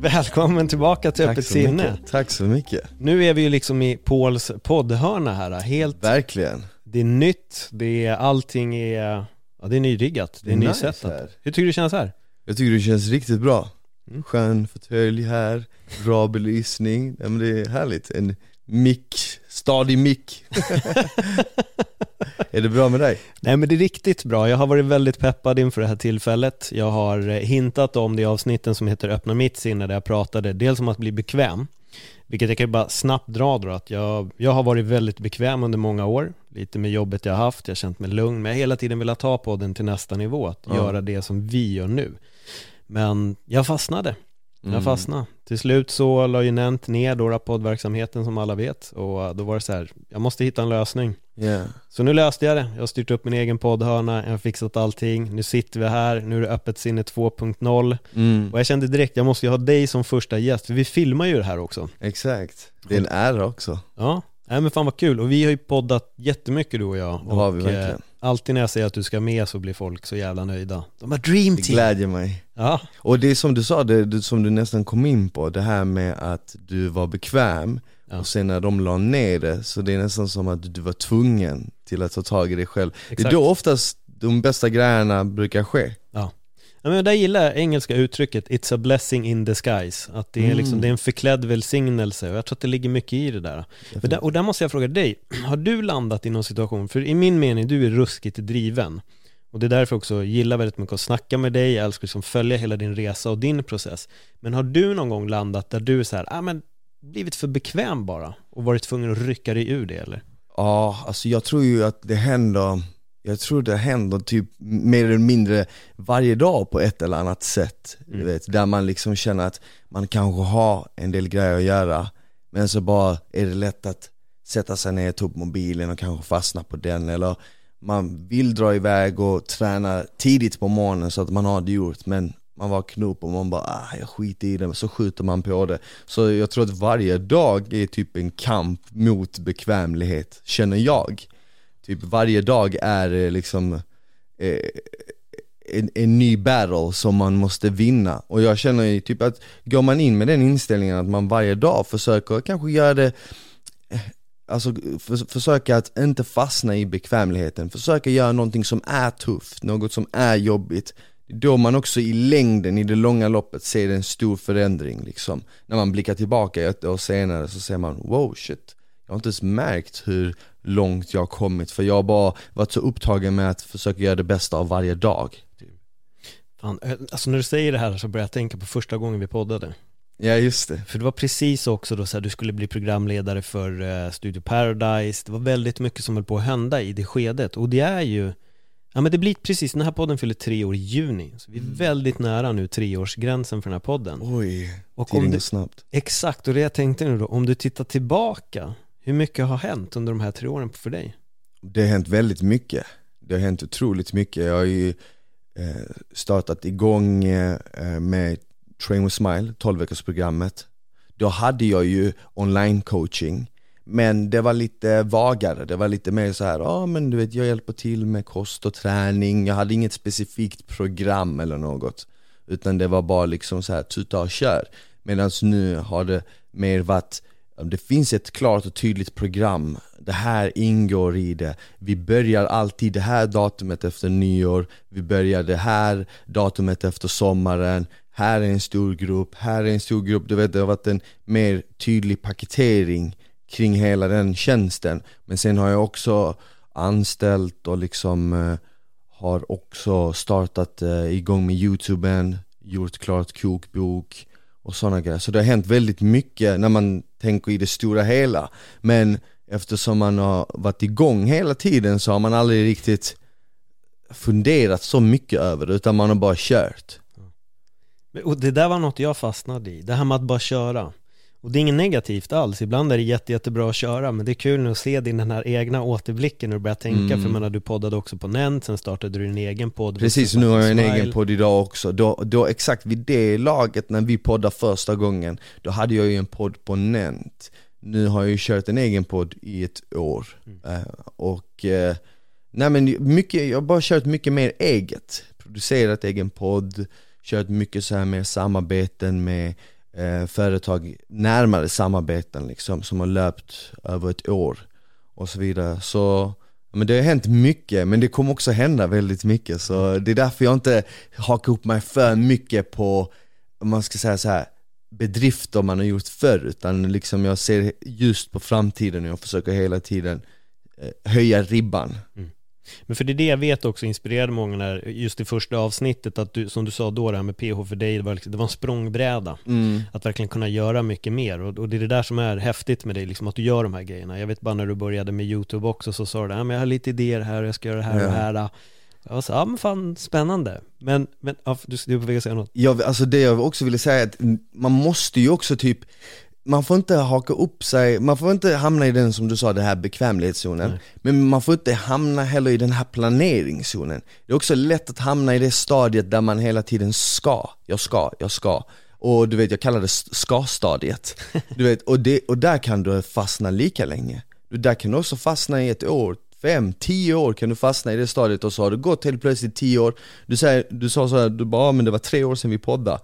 Välkommen tillbaka till Öppet sinne. mycket. Tack så mycket. Nu är vi ju liksom i Pauls poddhörna här, helt, Verkligen. det är nytt, det är, allting är, ja det är nyriggat, det är Nice nysättat. här. Hur tycker du det känns här? Jag tycker det känns riktigt bra. Mm. Skön fåtölj här, bra belysning. Ja, men det är härligt. En mick, stadig mick. är det bra med dig? Nej men det är riktigt bra, jag har varit väldigt peppad inför det här tillfället. Jag har eh, hintat om det i avsnitten som heter Öppna mitt sinne där jag pratade dels om att bli bekväm, vilket jag kan bara snabbt dra då att jag, jag har varit väldigt bekväm under många år, lite med jobbet jag har haft, jag har känt mig lugn, men jag har hela tiden velat ta på den till nästa nivå, att Ja. göra det som vi gör nu. Men jag fastnade, jag Mm. fastnade. Till slut så la ju Nent ner då poddverksamheten som alla vet och då var det så här, jag måste hitta en lösning. Ja. Så nu löste jag det. Jag har styrt upp min egen poddhörna, jag har fixat allting. Nu sitter vi här, nu är det öppet sinne 2.0. Mm. Och jag kände direkt, jag måste ju ha dig som första gäst, för vi filmar ju det här också. Exakt. Det är en ära också. Ja, nej men fan vad kul. Och vi har ju poddat jättemycket du och jag. Det har vi verkligen. eh, alltid när jag säger att du ska med så blir folk så jävla nöjda. De har dream Det team. glädjer mig. Ja, Och det är som du sa, det, det som du nästan kom in på, det här med att du var bekväm Ja. och sen när de la ner det, så det är nästan som att du var tvungen till att ta tag i dig själv. Det Exakt. är då oftast de bästa grejerna brukar ske. ja. Ja, men där gillar jag engelska uttrycket It's a blessing in disguise. Att det är, Mm. liksom, det är en förklädd välsignelse och jag tror att det ligger mycket i det där. Där, Och där måste jag fråga dig, har du landat i någon situation, för i min mening, du är ruskigt driven. Och det är därför jag också gillar väldigt mycket att snacka med dig, jag älskar liksom följa hela din resa och din process. Men har du någon gång landat där du så här, ah, men blivit för bekväm bara och varit tvungen att rycka dig ur det eller? Ja, alltså jag tror ju att det händer, jag tror det händer typ mer eller mindre varje dag på ett eller annat sätt. Mm. vet, där man liksom känner att man kanske har en del grejer att göra, men så bara är det lätt att sätta sig ner, ta upp mobilen och kanske fastna på den eller man vill dra iväg och träna tidigt på morgonen så att man har det gjort men man vaknar upp och man bara ah, jag skiter i det, så skjuter man på det. Så jag tror att varje dag är typ en kamp mot bekvämlighet, känner jag. Typ varje dag är eh, liksom eh, en, en ny battle som man måste vinna. Och jag känner ju typ att går man in med den inställningen att man varje dag försöker kanske göra det eh, Alltså för, försöka att inte fastna i bekvämligheten, försöka göra någonting som är tufft, något som är jobbigt då man också i längden, i det långa loppet ser en stor förändring liksom När man blickar tillbaka ett år senare så ser man wow shit Jag har inte ens märkt hur långt jag har kommit för jag har bara varit så upptagen med att försöka göra det bästa av varje dag Fan, eh, alltså när du säger det här så börjar jag tänka på första gången vi poddade. Ja just det, För det var precis också då så här, du skulle bli programledare för eh, Studio Paradise. Det var väldigt mycket som höll på att hända i det skedet. Och det är ju Ja men det blir precis, den här podden fyller tre år i juni. Så vi är väldigt nära nu treårsgränsen för den här podden. Oj, Och tiden går snabbt. Exakt, och det jag tänkte nu då, om du tittar tillbaka hur mycket har hänt under de här tre åren för dig? Det har hänt väldigt mycket. Det har hänt otroligt mycket, jag har ju eh, startat igång eh, med Train with Smile, 12 programmet Då hade jag ju online coaching Men det var lite vagare, det var lite mer så här, ja ah, men du vet jag hjälper till med kost och träning. Jag hade inget specifikt program eller något Utan det var bara liksom så här, tuta och kör. Medan nu har det mer varit Ehm, det finns ett klart och tydligt program, det här ingår i det. Vi börjar alltid det här datumet efter nyår. Vi börjar det här datumet efter sommaren. Här är en stor grupp, här är en stor grupp. Du vet det har varit en mer tydlig paketering kring hela den tjänsten. Men sen har jag också anställt och liksom eh, har också startat eh, igång med youtuben Gjort klart kokbok och sådana grejer. Så det har hänt väldigt mycket när man tänker i det stora hela. Men eftersom man har varit igång hela tiden så har man aldrig riktigt funderat så mycket över det utan man har bara kört. Och det där var något jag fastnade i, det här med att bara köra och det är inget negativt alls, ibland är det jätte, jättebra att köra men det är kul att se din den här egna återblicken och börja tänka. Mm. för menar, du poddade också på Nent, sen startade du din egen podd. Precis, nu har jag en egen podd idag också. Då, då exakt vid det laget när vi poddade första gången, då hade jag ju en podd på Nent. Nu har jag ju kört en egen podd i ett år. Mm. uh, och uh, Nej men mycket, jag har bara kört mycket mer eget, producerat egen podd, kört mycket så här mer samarbeten med eh, företag, närmare samarbeten liksom, som har löpt över ett år och så vidare. Så men det har hänt mycket, men det kommer också hända väldigt mycket så det är därför jag inte hakar upp mig för mycket på, om man ska säga så här bedrifter man har gjort förr utan liksom jag ser just på framtiden och jag försöker hela tiden eh, höja ribban. Mm. Men för det är det jag vet också inspirerade många när, just i första avsnittet, att du, som du sa då, det här med PH för dig, det var, liksom, det var en språngbräda. Mm. Att verkligen kunna göra mycket mer. Och, och, det är det där som är häftigt med dig, liksom, att du gör de här grejerna. Jag vet bara när du började med YouTube också, så sa du, ja, men jag har lite idéer här, och jag ska göra det här ja. och det här. Jag sa, ja men fan spännande. Men, men ja, du, du är på väg att säga något. Ja, alltså det jag också ville säga är att man måste ju också typ man får inte haka upp sig, man får inte hamna i den som du sa, den här bekvämlighetszonen. Nej. Men man får inte hamna heller i den här planeringszonen. Det är också lätt att hamna i det stadiet där man hela tiden ska, jag ska, jag ska. Och du vet, jag kallar det ska-stadiet. Du vet, och, det, och där kan du fastna lika länge. Där kan du också fastna i ett år, fem, tio år kan du fastna i det stadiet och så har det gått helt plötsligt tio år. Du, säger, du sa så här, du bara, men det var tre år sedan vi poddade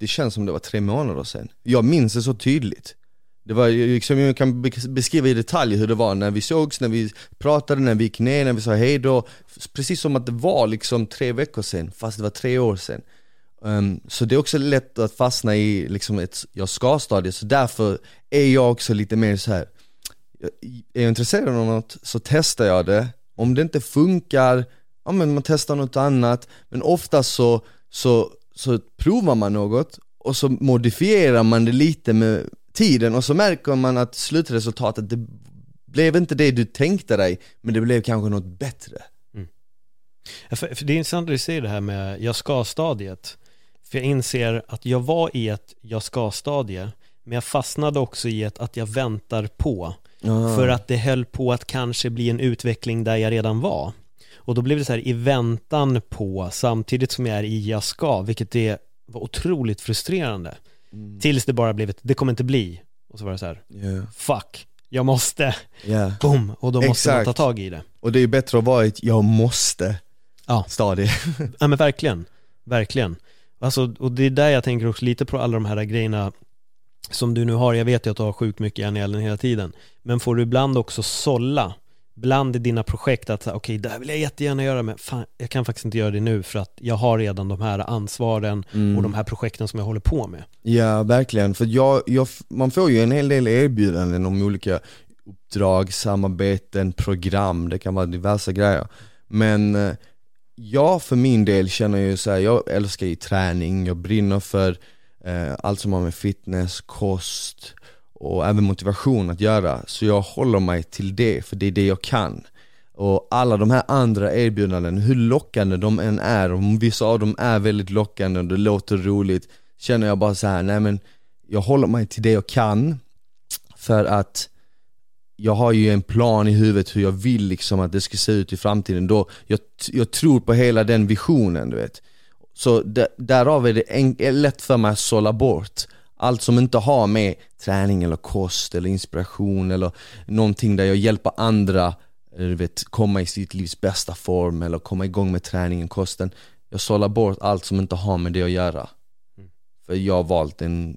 det känns som det var tre månader sedan. Jag minns det så tydligt. Det var liksom, jag kan beskriva i detalj hur det var när vi sågs, när vi pratade, när vi gick ner, när vi sa hej då. Precis som att det var liksom tre veckor sedan, fast det var tre år sedan. Um, så det är också lätt att fastna i liksom ett jag ska-stadie, så därför är jag också lite mer så här. Är jag intresserad av något så testar jag det, om det inte funkar, ja men man testar något annat, men ofta så, så så provar man något och så modifierar man det lite med tiden och så märker man att slutresultatet, det blev inte det du tänkte dig, men det blev kanske något bättre. Mm. För, för det är intressant att du säger det här med jag ska-stadiet. För jag inser att jag var i ett jag ska-stadie, men jag fastnade också i ett att jag väntar på. Ah. För att det höll på att kanske bli en utveckling där jag redan var. Och då blev det så här i väntan på samtidigt som jag är i jag ska, vilket det var otroligt frustrerande. Mm. Tills det bara blev ett, det kommer inte bli. Och så var det så här, yeah. fuck, jag måste. Yeah. Boom, och då måste Exakt. man ta tag i det. Och det är bättre att vara ett jag måste ja. stadie. ja men verkligen, verkligen. Alltså, och det är där jag tänker också lite på alla de här grejerna som du nu har, jag vet ju att du har sjukt mycket järn i elden hela tiden Men får du ibland också sålla bland i dina projekt att okej, okay, det här vill jag jättegärna göra men fan, jag kan faktiskt inte göra det nu för att jag har redan de här ansvaren mm. och de här projekten som jag håller på med. Ja, verkligen. För jag, jag, man får ju en hel del erbjudanden om olika uppdrag, samarbeten, program, det kan vara diverse grejer. Men eh, jag för min del känner ju så här, jag älskar ju träning, jag brinner för eh, allt som har med fitness, kost, och även motivation att göra. Så jag håller mig till det, för det är det jag kan. Och alla de här andra erbjudanden, hur lockande de än är, och vissa av dem är väldigt lockande och det låter roligt, känner jag bara så här, nej men jag håller mig till det jag kan, för att jag har ju en plan i huvudet hur jag vill liksom att det ska se ut i framtiden. Då, jag, jag tror på hela den visionen du vet. Så därav är det lätt för mig att sålla bort allt som inte har med träning eller kost eller inspiration eller någonting där jag hjälper andra eh, du vet, komma i sitt livs bästa form eller komma igång med träningen, kosten Jag sållar bort allt som inte har med det att göra mm. För jag har valt en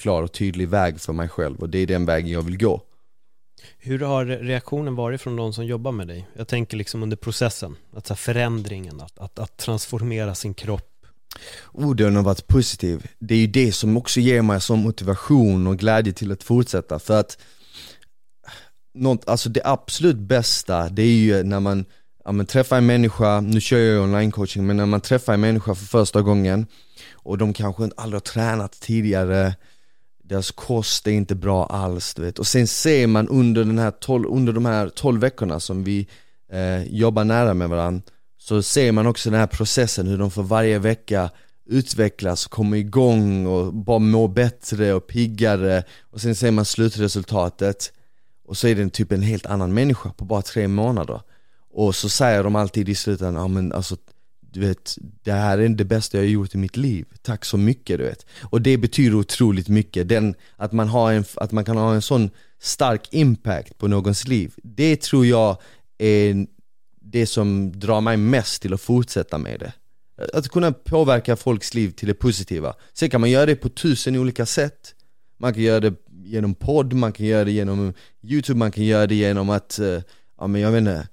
klar och tydlig väg för mig själv och det är den vägen jag vill gå Hur har reaktionen varit från de som jobbar med dig? Jag tänker liksom under processen, att så förändringen, att, att, att transformera sin kropp Oh, den har varit positiv. Det är ju det som också ger mig sån motivation och glädje till att fortsätta för att något, alltså det absolut bästa det är ju när man, ja, man träffar en människa, nu kör jag online coaching men när man träffar en människa för första gången och de kanske aldrig har tränat tidigare deras kost är inte bra alls du vet. och sen ser man under, den här tol, under de här 12 veckorna som vi eh, jobbar nära med varandra så ser man också den här processen hur de för varje vecka utvecklas, kommer igång och bara mår bättre och piggare. Och sen ser man slutresultatet och så är det typ en helt annan människa på bara tre månader. Och så säger de alltid i slutändan, ja men alltså du vet, det här är det bästa jag har gjort i mitt liv, tack så mycket du vet. Och det betyder otroligt mycket, Den, att, man har en, att man kan ha en sån stark impact på någons liv Det tror jag är det som drar mig mest till att fortsätta med det. Att kunna påverka folks liv till det positiva. Sen kan man göra det på tusen olika sätt. Man kan göra det genom podd, man kan göra det genom youtube, man kan göra det genom att, eh, ja men jag vet inte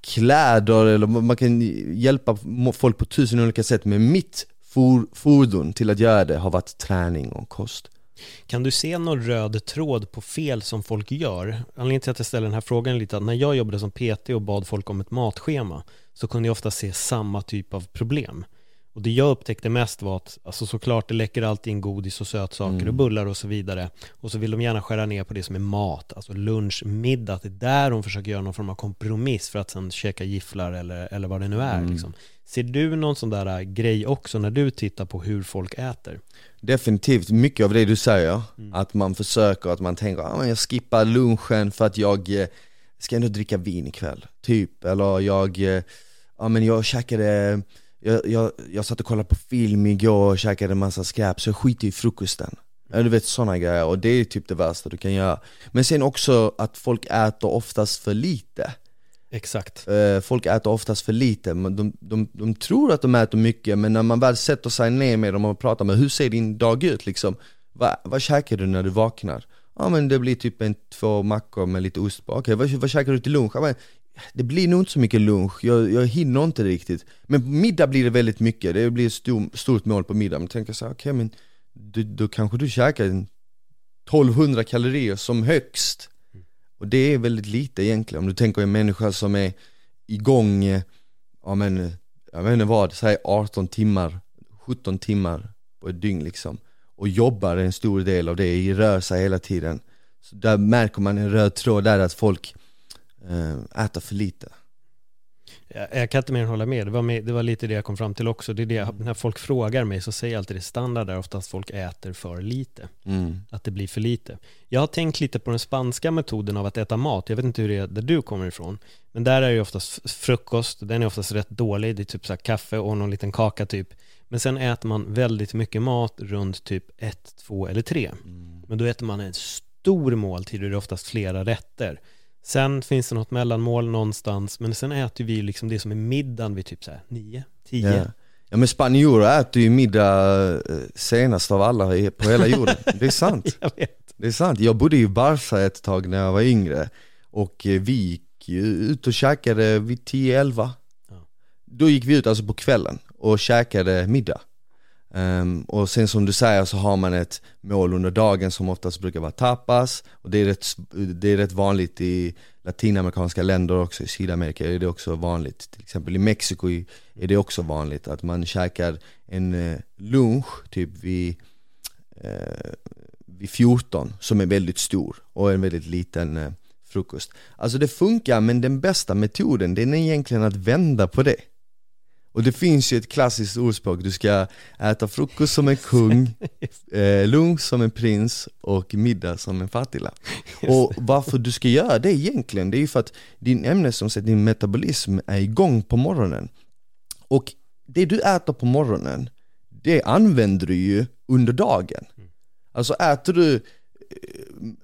kläder eller man kan hjälpa folk på tusen olika sätt. Men mitt for, fordon till att göra det har varit träning och kost. Kan du se någon röd tråd på fel som folk gör? Anledningen till att jag ställer den här frågan är lite att när jag jobbade som PT och bad folk om ett matschema så kunde jag ofta se samma typ av problem. Och det jag upptäckte mest var att alltså såklart det läcker alltid in godis och sötsaker mm. och bullar och så vidare. Och så vill de gärna skära ner på det som är mat, alltså lunch, middag. Det är där de försöker göra någon form av kompromiss för att sen käka gifflar eller, eller vad det nu är. Mm. Liksom. Ser du någon sån där äh, grej också när du tittar på hur folk äter? Definitivt, mycket av det du säger, mm. att man försöker, att man tänker att ah, jag skippar lunchen för att jag eh, ska ändå dricka vin ikväll, typ, eller jag, eh, ja men jag käkade jag, jag, jag satt och kollade på film igår och käkade en massa skräp, så jag skiter i frukosten. Ja, du vet sådana grejer, och det är typ det värsta du kan göra. Men sen också att folk äter oftast för lite Exakt. Eh, Folk äter oftast för lite, de, de, de tror att de äter mycket men när man väl sätter sig ner med dem och pratar med hur ser din dag ut? liksom? Va, vad käkar du när du vaknar? Ja men det blir typ en, två mackor med lite ost på, okej okay, vad, vad käkar du till lunch? Ja, men, det blir nog inte så mycket lunch, jag, jag hinner inte riktigt. Men på middag blir det väldigt mycket, det blir ett stor, stort mål på middag. Men tänker så okej okay, men du, då kanske du käkar 1200 kalorier som högst. Och det är väldigt lite egentligen, om du tänker en människa som är igång, eh, ja men, jag vet inte vad, säg 18 timmar, 17 timmar på ett dygn liksom Och jobbar en stor del av det, rör sig hela tiden Så där märker man en röd tråd där att folk Eh, för lite. Jag, jag kan inte mer än hålla med. Det var, med. det var lite det jag kom fram till också. Det är det, när folk frågar mig så säger jag alltid det standard där oftast folk äter för lite. Mm. Att det blir för lite. Jag har tänkt lite på den spanska metoden av att äta mat. Jag vet inte hur det är där du kommer ifrån. Men där är det oftast frukost. Den är oftast rätt dålig. Det är typ så kaffe och någon liten kaka typ. Men sen äter man väldigt mycket mat runt typ ett, två eller tre. Mm. Men då äter man en stor måltid och det är oftast flera rätter. Sen finns det något mellanmål någonstans, men sen äter vi liksom det som är middagen vid typ så här 9, 10. Ja. ja men spanjorer äter ju middag eh, senast av alla på hela jorden, det är sant. Det är sant, jag bodde i Barca ett tag när jag var yngre och eh, vi gick ut och käkade vid 10-11 ja. Då gick vi ut alltså på kvällen och käkade middag Um, och sen som du säger så har man ett mål under dagen som oftast brukar vara tapas. Och det är rätt, det är rätt vanligt i latinamerikanska länder också, i Sydamerika är det också vanligt. Till exempel i Mexiko är det också vanligt att man käkar en eh, lunch typ vid, eh, vid 14 som är väldigt stor och en väldigt liten eh, frukost. Alltså det funkar men den bästa metoden den är egentligen att vända på det och det finns ju ett klassiskt ordspråk, du ska äta frukost som en kung, eh, lunch som en prins och middag som en fattiglapp. Och varför du ska göra det egentligen, det är ju för att din ämnesomsättning, din metabolism är igång på morgonen. Och det du äter på morgonen, det använder du ju under dagen. Alltså äter du eh,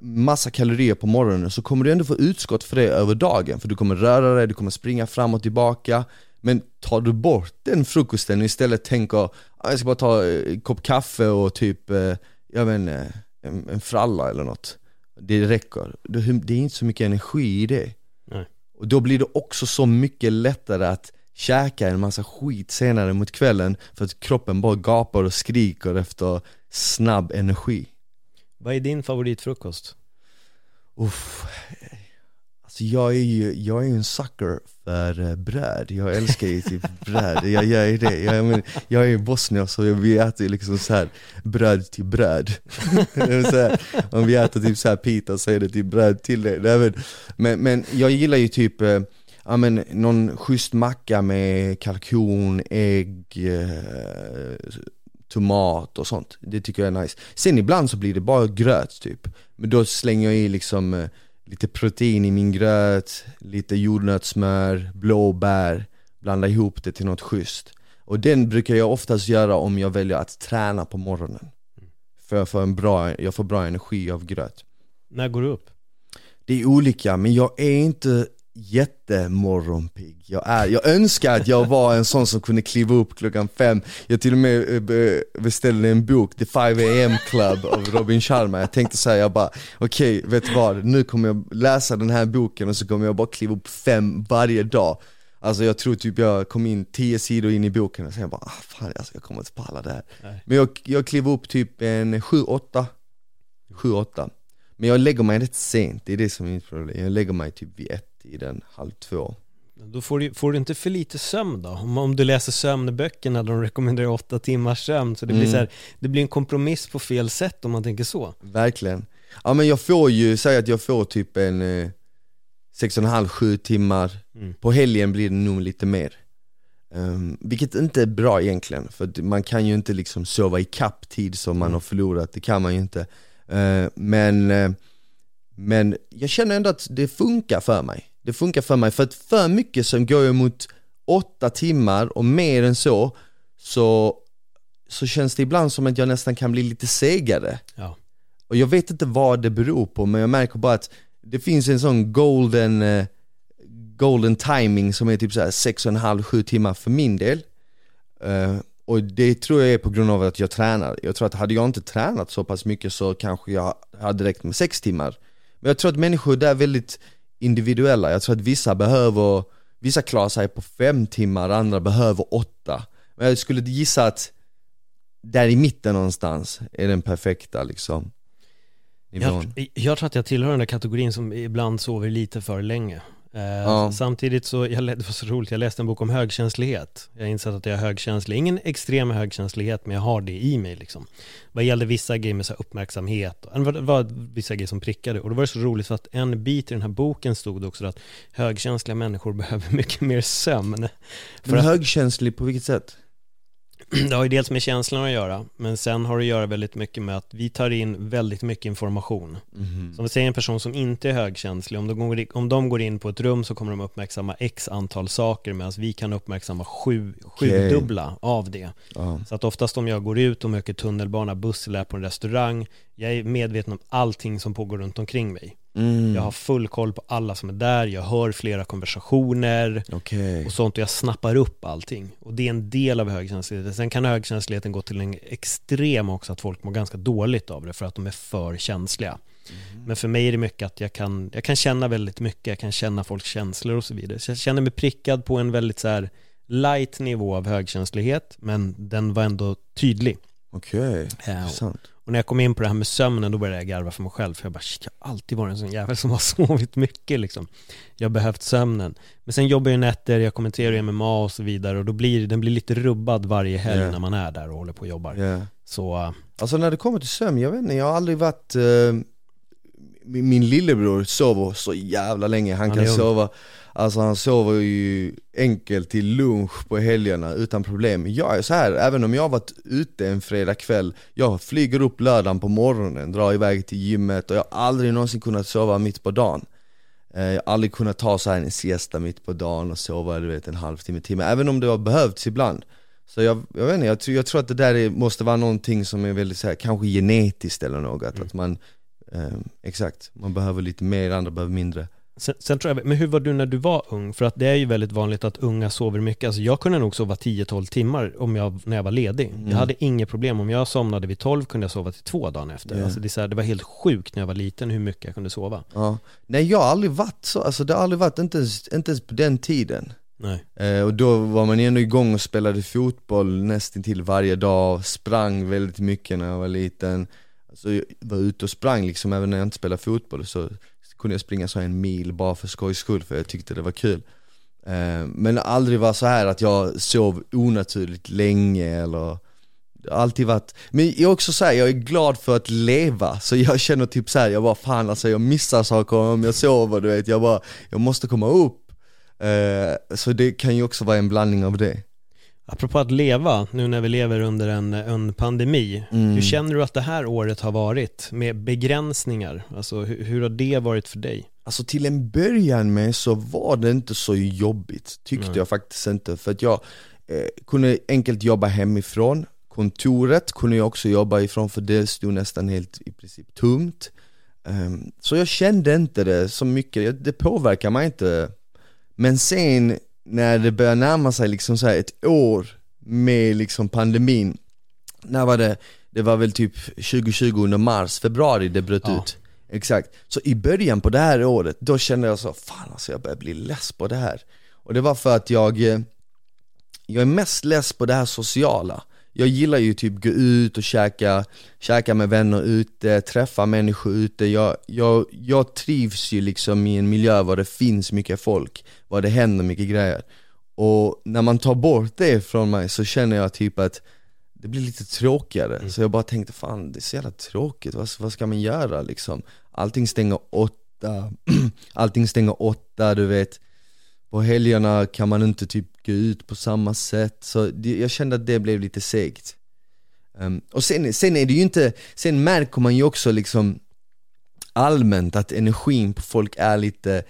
massa kalorier på morgonen så kommer du ändå få utskott för det över dagen För du kommer röra dig, du kommer springa fram och tillbaka men tar du bort den frukosten och istället tänker ah, jag ska bara ta en kopp kaffe och typ, eh, jag vet inte, en, en fralla eller något. Det räcker, det är inte så mycket energi i det. Nej. Och då blir det också så mycket lättare att käka en massa skit senare mot kvällen för att kroppen bara gapar och skriker efter snabb energi. Vad är din favoritfrukost? Uff, Alltså jag är ju, jag är en sucker för eh, bröd, jag älskar ju typ bröd, jag gör ju det Jag, men, jag är ju bosnier så vi äter liksom så här bröd till bröd så här, Om vi äter typ så här pita så är det typ bröd till det men, men jag gillar ju typ, eh, ja men någon schysst macka med kalkon, ägg, eh, tomat och sånt. Det tycker jag är nice. Sen ibland så blir det bara gröt typ. Men då slänger jag i liksom eh, lite protein i min gröt, lite jordnötssmör, blåbär, blanda ihop det till något schysst. Och den brukar jag oftast göra om jag väljer att träna på morgonen. För jag får, en bra, jag får bra energi av gröt. När går du upp? Det är olika, men jag är inte jättemorgonpigg. Jag, är, jag önskar att jag var en sån som kunde kliva upp klockan fem. Jag till och med eh, beställde en bok, The 5 AM Club av Robin Sharma. Jag tänkte säga jag bara, okej okay, vet du vad, nu kommer jag läsa den här boken och så kommer jag bara kliva upp fem varje dag. Alltså jag tror typ jag kom in tio sidor in i boken och sen bara, ah, fan alltså, jag kommer inte palla det här. Nej. Men jag, jag klev upp typ en sju, åtta, sju, åtta. Men jag lägger mig rätt sent, det är det som är mitt problem. Jag lägger mig typ vid ett tiden, halv två. Då får du, får du inte för lite sömn då? Om, om du läser sömnböckerna de rekommenderar åtta timmars sömn, så det blir mm. så här, det blir en kompromiss på fel sätt om man tänker så. Verkligen. Ja men jag får ju, säg att jag får typ en eh, sex och en halv, sju timmar. Mm. På helgen blir det nog lite mer. Um, vilket inte är bra egentligen, för man kan ju inte liksom sova i kapp tid som man mm. har förlorat, det kan man ju inte. Uh, men, uh, men jag känner ändå att det funkar för mig. Det funkar för mig, för att för mycket som går jag mot åtta timmar och mer än så, så, så känns det ibland som att jag nästan kan bli lite segare. Ja. Och jag vet inte vad det beror på, men jag märker bara att det finns en sån golden, uh, golden timing som är typ såhär 6,5-7 timmar för min del. Uh, och det tror jag är på grund av att jag tränar. Jag tror att hade jag inte tränat så pass mycket så kanske jag hade räckt med 6 timmar. Men jag tror att människor där är väldigt individuella. Jag tror att vissa behöver, vissa klarar sig på 5 timmar, andra behöver 8. Men jag skulle gissa att där i mitten någonstans är den perfekta liksom jag, jag, tror att jag tillhör den där kategorin som ibland sover lite för länge. Eh, ja. Samtidigt så, jag, det var så roligt, jag läste en bok om högkänslighet. Jag har insett att jag är högkänslig, ingen extrem högkänslighet, men jag har det i mig liksom. Vad gällde vissa grejer med så uppmärksamhet, det var, var vissa grejer som prickade. Och då var det så roligt för att en bit i den här boken stod också att högkänsliga människor behöver mycket mer sömn. Men högkänslig på vilket sätt? det har ju dels med känslorna att göra, men sen har det att göra väldigt mycket med att vi tar in väldigt mycket information. Mm. Som vi säger en person som inte är högkänslig, om de, går, om de går in på ett rum så kommer de uppmärksamma x antal saker medan vi kan uppmärksamma sju, okay. sjudubbla av det. Uh. Så att oftast om jag går ut och möter tunnelbana, buss eller är på en restaurang, jag är medveten om allting som pågår runt omkring mig. Mm. Jag har full koll på alla som är där, jag hör flera konversationer okay. och sånt och jag snappar upp allting. Och det är en del av högkänsligheten. Sen kan högkänsligheten gå till en extrem också, att folk mår ganska dåligt av det för att de är för känsliga. Mm. Men för mig är det mycket att jag kan, jag kan känna väldigt mycket, jag kan känna folks känslor och så vidare. Så jag känner mig prickad på en väldigt så här light nivå av högkänslighet, men den var ändå tydlig. Okej, okay. intressant. Och när jag kom in på det här med sömnen, då började jag garva för mig själv. För jag bara, jag har alltid varit en sån jävel som har sovit mycket liksom. Jag har behövt sömnen. Men sen jobbar jag nätter, jag kommenterar MMA och så vidare. Och då blir den blir lite rubbad varje helg yeah. när man är där och håller på och jobbar. Yeah. Så... Uh... Alltså när det kommer till sömn, jag vet inte, jag har aldrig varit... Uh, min lillebror sover så jävla länge, han, han kan sova Alltså han sover ju enkelt till lunch på helgerna utan problem. Jag är så här, även om jag har varit ute en fredag kväll Jag flyger upp lördagen på morgonen, drar iväg till gymmet och jag har aldrig någonsin kunnat sova mitt på dagen. Eh, Jag har aldrig kunnat ta så här en siesta mitt på dagen och sova du vet en halvtimme, timme, även om det har behövts ibland. Så jag, jag vet inte, jag, tror, jag tror att det där är, måste vara någonting som är väldigt så här, kanske genetiskt eller något, mm. att man Exakt, man behöver lite mer, andra behöver mindre Sen, sen, tror jag, men hur var du när du var ung? För att det är ju väldigt vanligt att unga sover mycket. Alltså jag kunde nog sova 10-12 timmar om jag, när jag var ledig. Mm. Jag hade inget problem. Om jag somnade vid 12 kunde jag sova till två dagar efter. Yeah. Alltså det, är så här, det var helt sjukt när jag var liten hur mycket jag kunde sova. Ja. Nej jag har aldrig varit så, alltså det har aldrig varit, inte ens, inte ens på den tiden. Nej. Eh, och då var man ändå igång och spelade fotboll nästan till varje dag, sprang väldigt mycket när jag var liten. Alltså jag var ute och sprang liksom även när jag inte spelade fotboll. Så kunde jag springa så en mil bara för skojs skull för jag tyckte det var kul eh, Men aldrig var så här att jag sov onaturligt länge eller Alltid varit, men jag är också såhär, jag är glad för att leva, så jag känner typ såhär, jag bara fan alltså jag missar saker om jag sover du vet, jag bara, jag måste komma upp eh, så det kan ju också vara en blandning av det. Apropå att leva, nu när vi lever under en, en pandemi, Mm. hur känner du att det här året har varit med begränsningar? Alltså hur, hur har det varit för dig? Alltså till en början med så var det inte så jobbigt, tyckte Nej. jag faktiskt inte. För att jag eh, kunde enkelt jobba hemifrån, kontoret kunde jag också jobba ifrån för det stod nästan helt i princip tomt. Ehm, så jag kände inte det så mycket, det påverkar mig inte. Men sen när det börjar närma sig liksom så ett år med liksom pandemin, när var det? Det var väl typ 2020 under mars, februari det bröt Ja. ut. Exakt. Så i början på det här året, då kände jag så, fan alltså jag börjar bli less på det här. Och det var för att jag, eh, jag är mest less på det här sociala. Jag gillar ju typ gå ut och käka, käka med vänner ute, träffa människor ute. Jag, jag, jag trivs ju liksom i en miljö var det finns mycket folk, var det händer mycket grejer. Och när man tar bort det från mig så känner jag typ att det blir lite tråkigare. Så jag bara tänkte fan det är så jävla tråkigt, vad, vad ska man göra liksom? Allting stänger åtta, allting stänger åtta du vet på helgerna kan man inte typ gå ut på samma sätt, så det, jag kände att det blev lite segt um, Och sen, sen är det ju inte, sen märker man ju också liksom allmänt att energin på folk är lite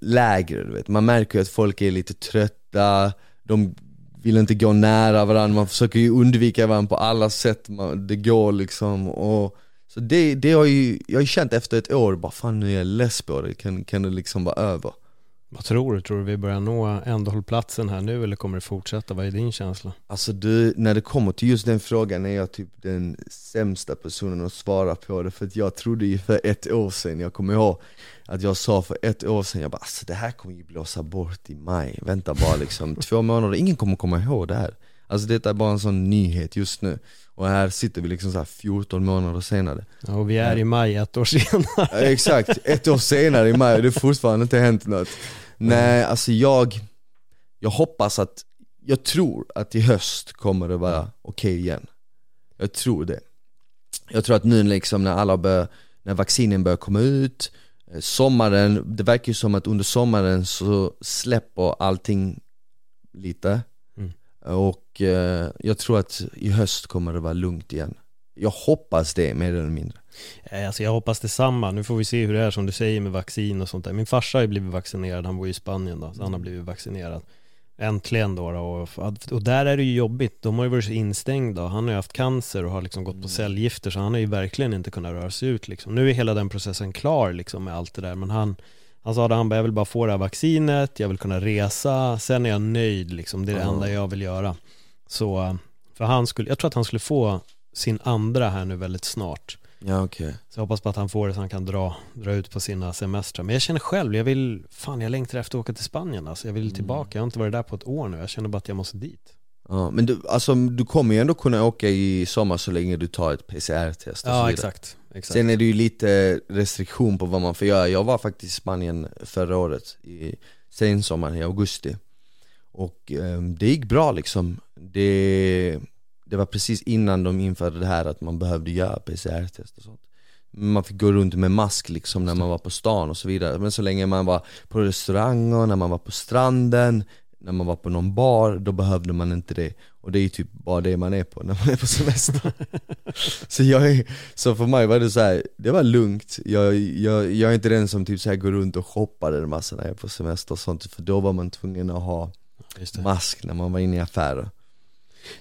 lägre du vet. Man märker ju att folk är lite trötta, de vill inte gå nära varandra, man försöker ju undvika varandra på alla sätt man, det går liksom och Så det, det har ju, jag har ju känt efter ett år, bara fan nu är jag less på det, kan, kan det liksom vara över? Vad tror du? Tror du vi börjar nå ändhållplatsen här nu eller kommer det fortsätta? Vad är din känsla? Alltså du, när det kommer till just den frågan är jag typ den sämsta personen att svara på det För att jag trodde ju för ett år sedan, jag kommer ihåg att jag sa för ett år sedan, jag bara alltså det här kommer ju blåsa bort i maj Vänta bara liksom, två månader, ingen kommer komma ihåg det här Alltså detta är bara en sån nyhet just nu. Och här sitter vi liksom så här 14 månader senare. Ja, och vi är i maj ett år senare. Ja, Exakt, ett år senare i maj och det har fortfarande inte hänt något. Nej, alltså jag, jag hoppas att, jag tror att i höst kommer det vara okej igen. Jag tror det. Jag tror att nu liksom när alla bör, när vaccinen börjar komma ut eh, Sommaren, det verkar ju som att under sommaren så släpper allting lite. Och eh, jag tror att i höst kommer det vara lugnt igen Jag hoppas det mer eller mindre Eh, Alltså jag hoppas detsamma. Nu får vi se hur det är som du säger med vaccin och sånt där. Min farsa har ju blivit vaccinerad, han bor ju i Spanien då, så han har blivit vaccinerad. Äntligen då, och, och där är det ju jobbigt. De har ju varit så instängda han har ju haft cancer och har liksom gått på cellgifter så han har ju verkligen inte kunnat röra sig ut liksom. Nu är hela den processen klar liksom med allt det där men han han sa att han bara, jag vill bara få det här vaccinet, jag vill kunna resa, sen är jag nöjd liksom, det är det Ja. enda jag vill göra. Så, för han skulle, jag tror att han skulle få sin andra här nu väldigt snart. Ja okej Så jag hoppas på att han får det så han kan dra, dra ut på sina semestrar. Men jag känner själv, jag vill, fan jag längtar efter att åka till Spanien alltså. Jag vill tillbaka, jag har inte varit där på ett år nu. Jag känner bara att jag måste dit. Ja, men du, alltså, du kommer ju ändå kunna åka i sommar så länge du tar ett PCR-test och så Ja, vidare. exakt exakt. Sen är det ju lite restriktion på vad man får göra. Jag var faktiskt i Spanien förra året, i sensommaren i augusti Och eh, det gick bra liksom. Det, det var precis innan de införde det här att man behövde göra PCR-test och sånt man fick gå runt med mask liksom när man var på stan och så vidare Men så länge man var på restauranger, när man var på stranden När man var på någon bar, då behövde man inte det och det är ju typ bara det man är på när man är på semester Så jag är, så för mig var det så här, det var lugnt Jag, jag, jag är inte den som typ så här går runt och shoppar en massa när jag är på semester och sånt För då var man tvungen att ha mask när man var inne i affärer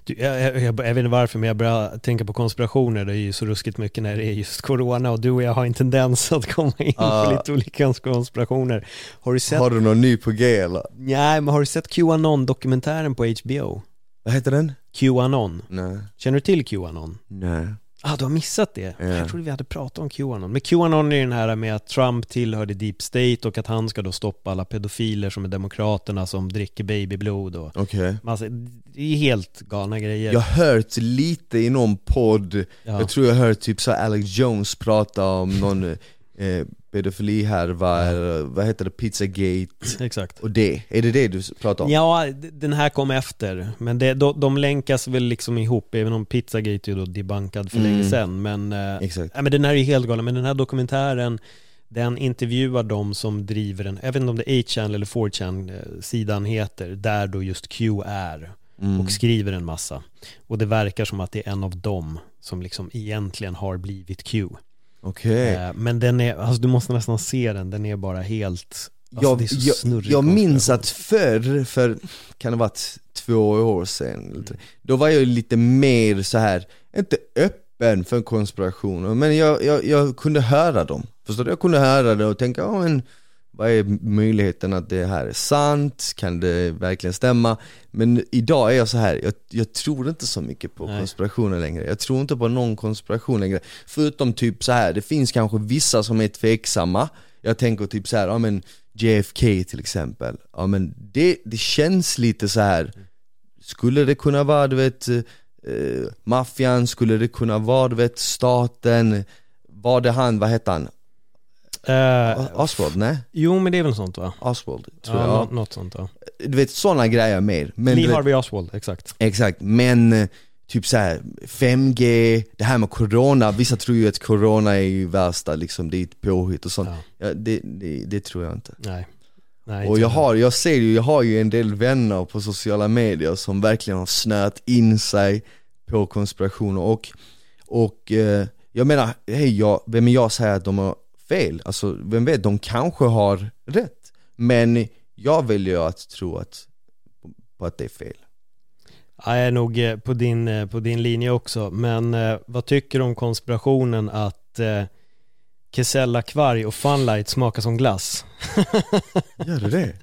Du, jag, jag, jag, vet inte varför men jag börjar tänka på konspirationer. Det är ju så ruskigt mycket när det är just corona och du och jag har en tendens att komma in Ja. på lite olika konspirationer. Har du sett, Har du någon ny på G eller? nej men har du sett Qanon-dokumentären på HBO? Vad heter den? Qanon. Nej, Känner du till Qanon? nej Ah, du har missat det? Ja. Jag trodde vi hade pratat om Qanon. Men Qanon är den här med att Trump tillhörde Deep State och att han ska då stoppa alla pedofiler som är demokraterna som dricker babyblod och Okej massa, det är helt galna grejer. Jag har hört lite i någon podd, Ja. jag tror jag har hört typ så Alex Jones prata om någon eh, pedofilihärva, eller vad heter det, Pizzagate Exakt. och det, är det det du pratar om? Ja, den här kom efter, men det, de, de länkas väl liksom ihop, även om Pizzagate är ju då debunkad för Mm. länge sedan, men, eh, Exakt nej, men den här är helt galen, men den här dokumentären Den intervjuar de som driver en, jag vet inte om det är 8chan eller 4chan eh, sidan heter, där då just Q är Mm. och skriver en massa. Och det verkar som att det är en av dem som liksom egentligen har blivit Q. Okej. Eh, Men den är, alltså du måste nästan se den, den är bara helt, alltså jag, jag, snurrig jag minns att förr, för kan det ha varit två år sedan, tre, då var jag lite mer så här inte öppen för konspirationer, men jag, jag, jag kunde höra dem. Förstår du? Jag kunde höra det och tänka, ja men vad är möjligheten att det här är sant? Kan det verkligen stämma? Men idag är jag så här, jag, jag tror inte så mycket på Nej. konspirationer längre. Jag tror inte på någon konspiration längre. Förutom typ så här, det finns kanske vissa som är tveksamma. Jag tänker typ så här, ja men JFK till exempel. Ja men det, det känns lite så här. skulle det kunna vara du vet, eh, maffian, skulle det kunna vara du vet staten, var det han, vad hette han? Eh, Oswald? Nej? jo men det är väl sånt va? Oswald, tror Ja, jag. nå- något sånt va? Du vet sådana grejer mer. Men Lee Harvey Oswald, exakt. Exakt, men eh, typ så här 5G, det här med corona, vissa tror ju att corona är ju värsta liksom, det är ett påhitt och sånt. Ja. Ja, det, det, det tror jag inte. Nej. Nej Och jag jag. har, jag ser ju, jag har ju en del vänner på sociala medier som verkligen har snöat in sig på konspirationer och, och eh, jag menar, hej, jag, vem är jag att säga att de har fel? Alltså, vem vet, de kanske har rätt. Men jag väljer att tro att, på att det är fel. Jag är nog eh, på din, eh, på din linje också, men eh, vad tycker du om konspirationen att eh, Kesella kvarg och Funlight smakar som glass? Gör det det?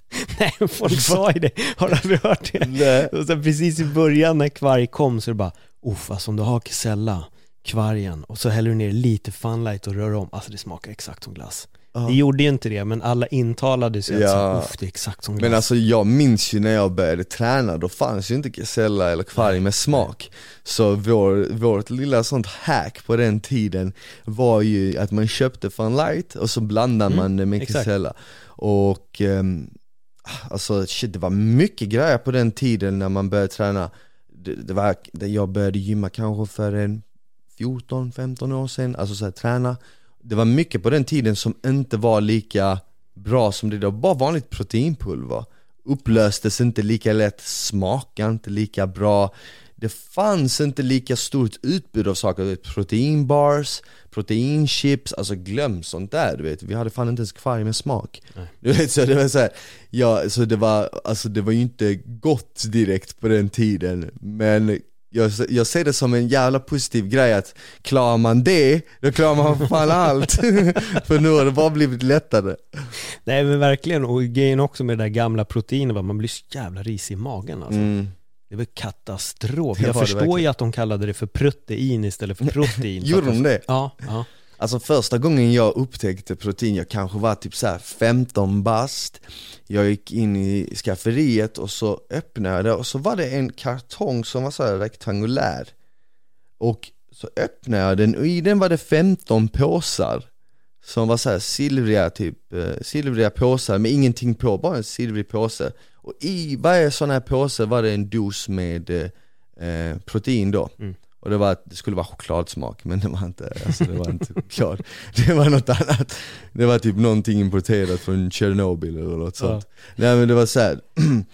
Nej, folk sa ju det, har du aldrig hört det? Nej. Och sen precis i början när kvarg kom så är det bara, uff alltså om du har Kesella, kvargen, och så häller du ner lite Funlight och rör om, alltså det smakar exakt som glass. Det gjorde ju inte det, men alla intalade sig Ja. att så, uff det är exakt som glass. Men alltså jag minns ju när jag började träna, då fanns ju inte kesella eller kvarg med smak Så vår, vårt lilla sånt hack på den tiden var ju att man köpte Fun Light och så blandade Mm, man det med exakt. kesella Och ehm, alltså shit, det var mycket grejer på den tiden när man började träna det, det var, jag började gymma kanske för en 14-15 år sedan, alltså så här, träna. Det var mycket på den tiden som inte var lika bra som det då, bara vanligt proteinpulver. Upplöstes inte lika lätt, smakade inte lika bra. Det fanns inte lika stort utbud av saker, du vet, proteinbars, proteinchips, alltså glöm sånt där du vet. Vi hade fan inte ens kvarg med smak. Du vet så det var så här, ja så det var, alltså det var ju inte gott direkt på den tiden. Men jag, jag ser det som en jävla positiv grej att klarar man det, då klarar man fan allt För nu har det bara blivit lättare Nej men verkligen, och grejen också med det där gamla proteinet man blir så jävla risig i magen alltså. mm. Det var katastrof. Det Jag var förstår ju att de kallade det för protein istället för protein. Gjorde de det? Ja, ja. Alltså första gången jag upptäckte protein, jag kanske var typ så här 15 bast. Jag gick in i skafferiet och så öppnade jag det och så var det en kartong som var så här rektangulär. Och så öppnade jag den och i den var det 15 påsar Som var så här silvriga typ, eh, silvriga påsar med ingenting på, bara en silvrig påse. Och i varje sån här påse var det en dos med eh, eh protein då. Mm och det, var, det skulle vara chokladsmak men det var inte, alltså det var inte choklad Det var något annat. Det var typ någonting importerat från Tjernobyl eller något sånt. Nej men det var så här.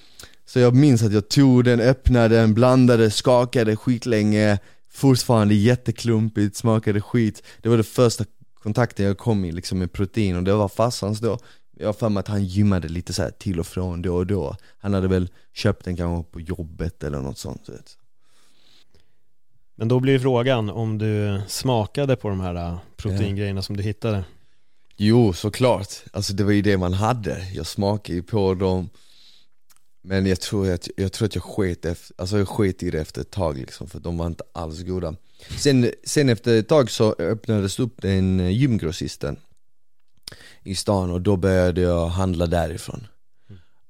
Så jag minns att jag tog den, öppnade den, blandade, skakade skitlänge. Fortfarande jätteklumpigt, smakade skit. Det var det första kontakten jag kom i liksom med protein. Och det var farsans då. Jag har för mig att han gymmade lite så här till och från då och då. Han hade väl köpt den kanske på jobbet eller något sånt vet. Men då blir frågan om du smakade på de här äh, proteingrejerna som du hittade. Jo, såklart. Alltså det var ju det man hade. Jag smakade ju på dem. Men jag tror att jag, tror att jag sket efter, alltså jag sket i det efter ett tag liksom för de var inte alls goda. Sen, sen efter ett tag så öppnades upp den eh, gymgrossisten i stan och då började jag handla därifrån.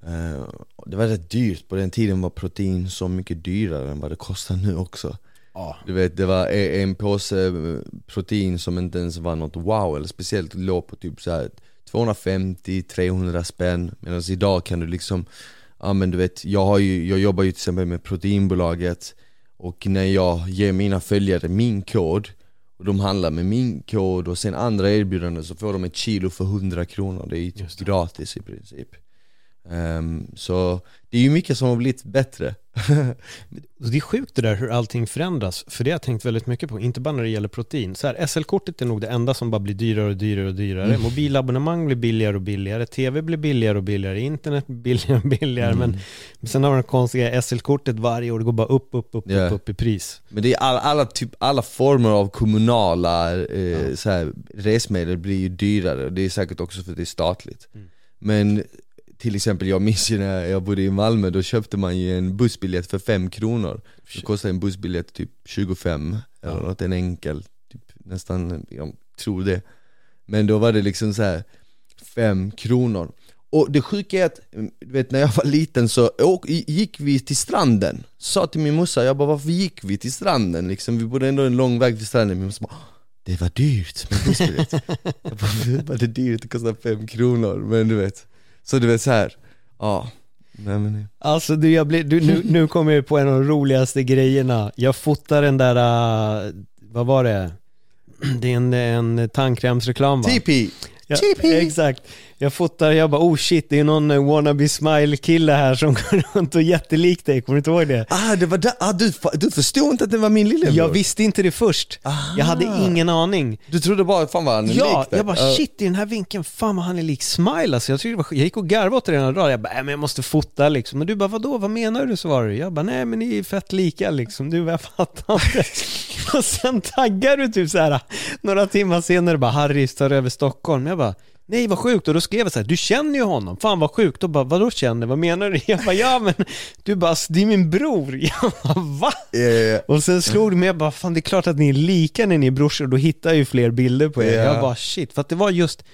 Eh, och Det var rätt dyrt, på den tiden var protein så mycket dyrare än vad det kostar nu också Ja. du vet, det var en påse eh, protein som inte ens var något wow eller speciellt låg på typ så här 250-300 spänn. Medan idag kan du liksom, ja men du vet, jag, har ju, jag jobbar ju till exempel med proteinbolaget. Och när jag ger mina följare min kod och de handlar med min kod och sen andra erbjudanden så får de ett kilo för 100 kronor, det är ju typ gratis i princip um, Så det är ju mycket som har blivit bättre Det är sjukt det där hur allting förändras, för det har jag tänkt väldigt mycket på, inte bara när det gäller protein. Så här, SL-kortet är nog det enda som bara blir dyrare och dyrare och dyrare. Mm. Mobilabonnemang blir billigare och billigare, TV blir billigare och billigare, internet blir billigare och billigare. Mm. Men sen har man det konstiga SL-kortet varje år, det går bara upp, upp, upp, yeah. upp, upp i pris. Men det är alla, alla, typ, alla former av kommunala eh, ja. så här, resmedel blir ju dyrare, det är säkert också för att det är statligt. Mm. Men till exempel, jag minns ju när jag bodde i Malmö, då köpte man ju en bussbiljett för 5 kronor. Då kostade en bussbiljett typ 25, eller något, en enkel, typ, nästan, jag tror det. Men då var det liksom så här 5 kronor. Och det sjuka är att, du vet när jag var liten så åk, gick vi till stranden. Sa till min morsa, jag bara varför gick vi till stranden? Liksom, vi bodde ändå en lång väg till stranden, min morsa bara det var dyrt med bussbiljett. Jag bara, var det dyrt? Det kostade 5 kronor, men du vet så du vet så här. ja Nej, men... Alltså du, jag blir, du, nu, nu kommer jag på en av de roligaste grejerna. Jag fotar den där, uh, vad var det? Det är en, en tandkrämsreklam va? TP! Ja, exakt. Jag fotar, jag bara oh shit, det är någon eh, wannabe smile kille här som går runt och är jättelik dig, kommer du inte ihåg det? Ah, det var där, ah, du, du förstod inte att det var min lillebror? Jag visste inte det först, ah. jag hade ingen aning. Du trodde bara, fan vad han är ja, lik Ja, jag bara shit i den här vinkeln, fan vad han är lik Smile alltså. jag, tyckte var, jag gick och garvade åt det redan idag, jag bara, äh, men jag måste fota liksom. Men du bara, vadå, vad menar du? svarade du Jag bara, nej men ni är fett lika liksom, du jag fattar inte. Och sen taggar du typ så här några timmar senare bara, Harry tar över Stockholm. Jag bara Nej vad sjukt, och då skrev jag så här, du känner ju honom, fan vad sjukt, och bara vadå känner, vad menar du? Jag bara, ja men du bara, det är min bror, jag bara, va? Yeah, yeah. Och sen slog det mig, jag bara, fan det är klart att ni är lika när ni är brorsor, då hittar jag ju fler bilder på er. Yeah. Jag bara, shit, för att det var just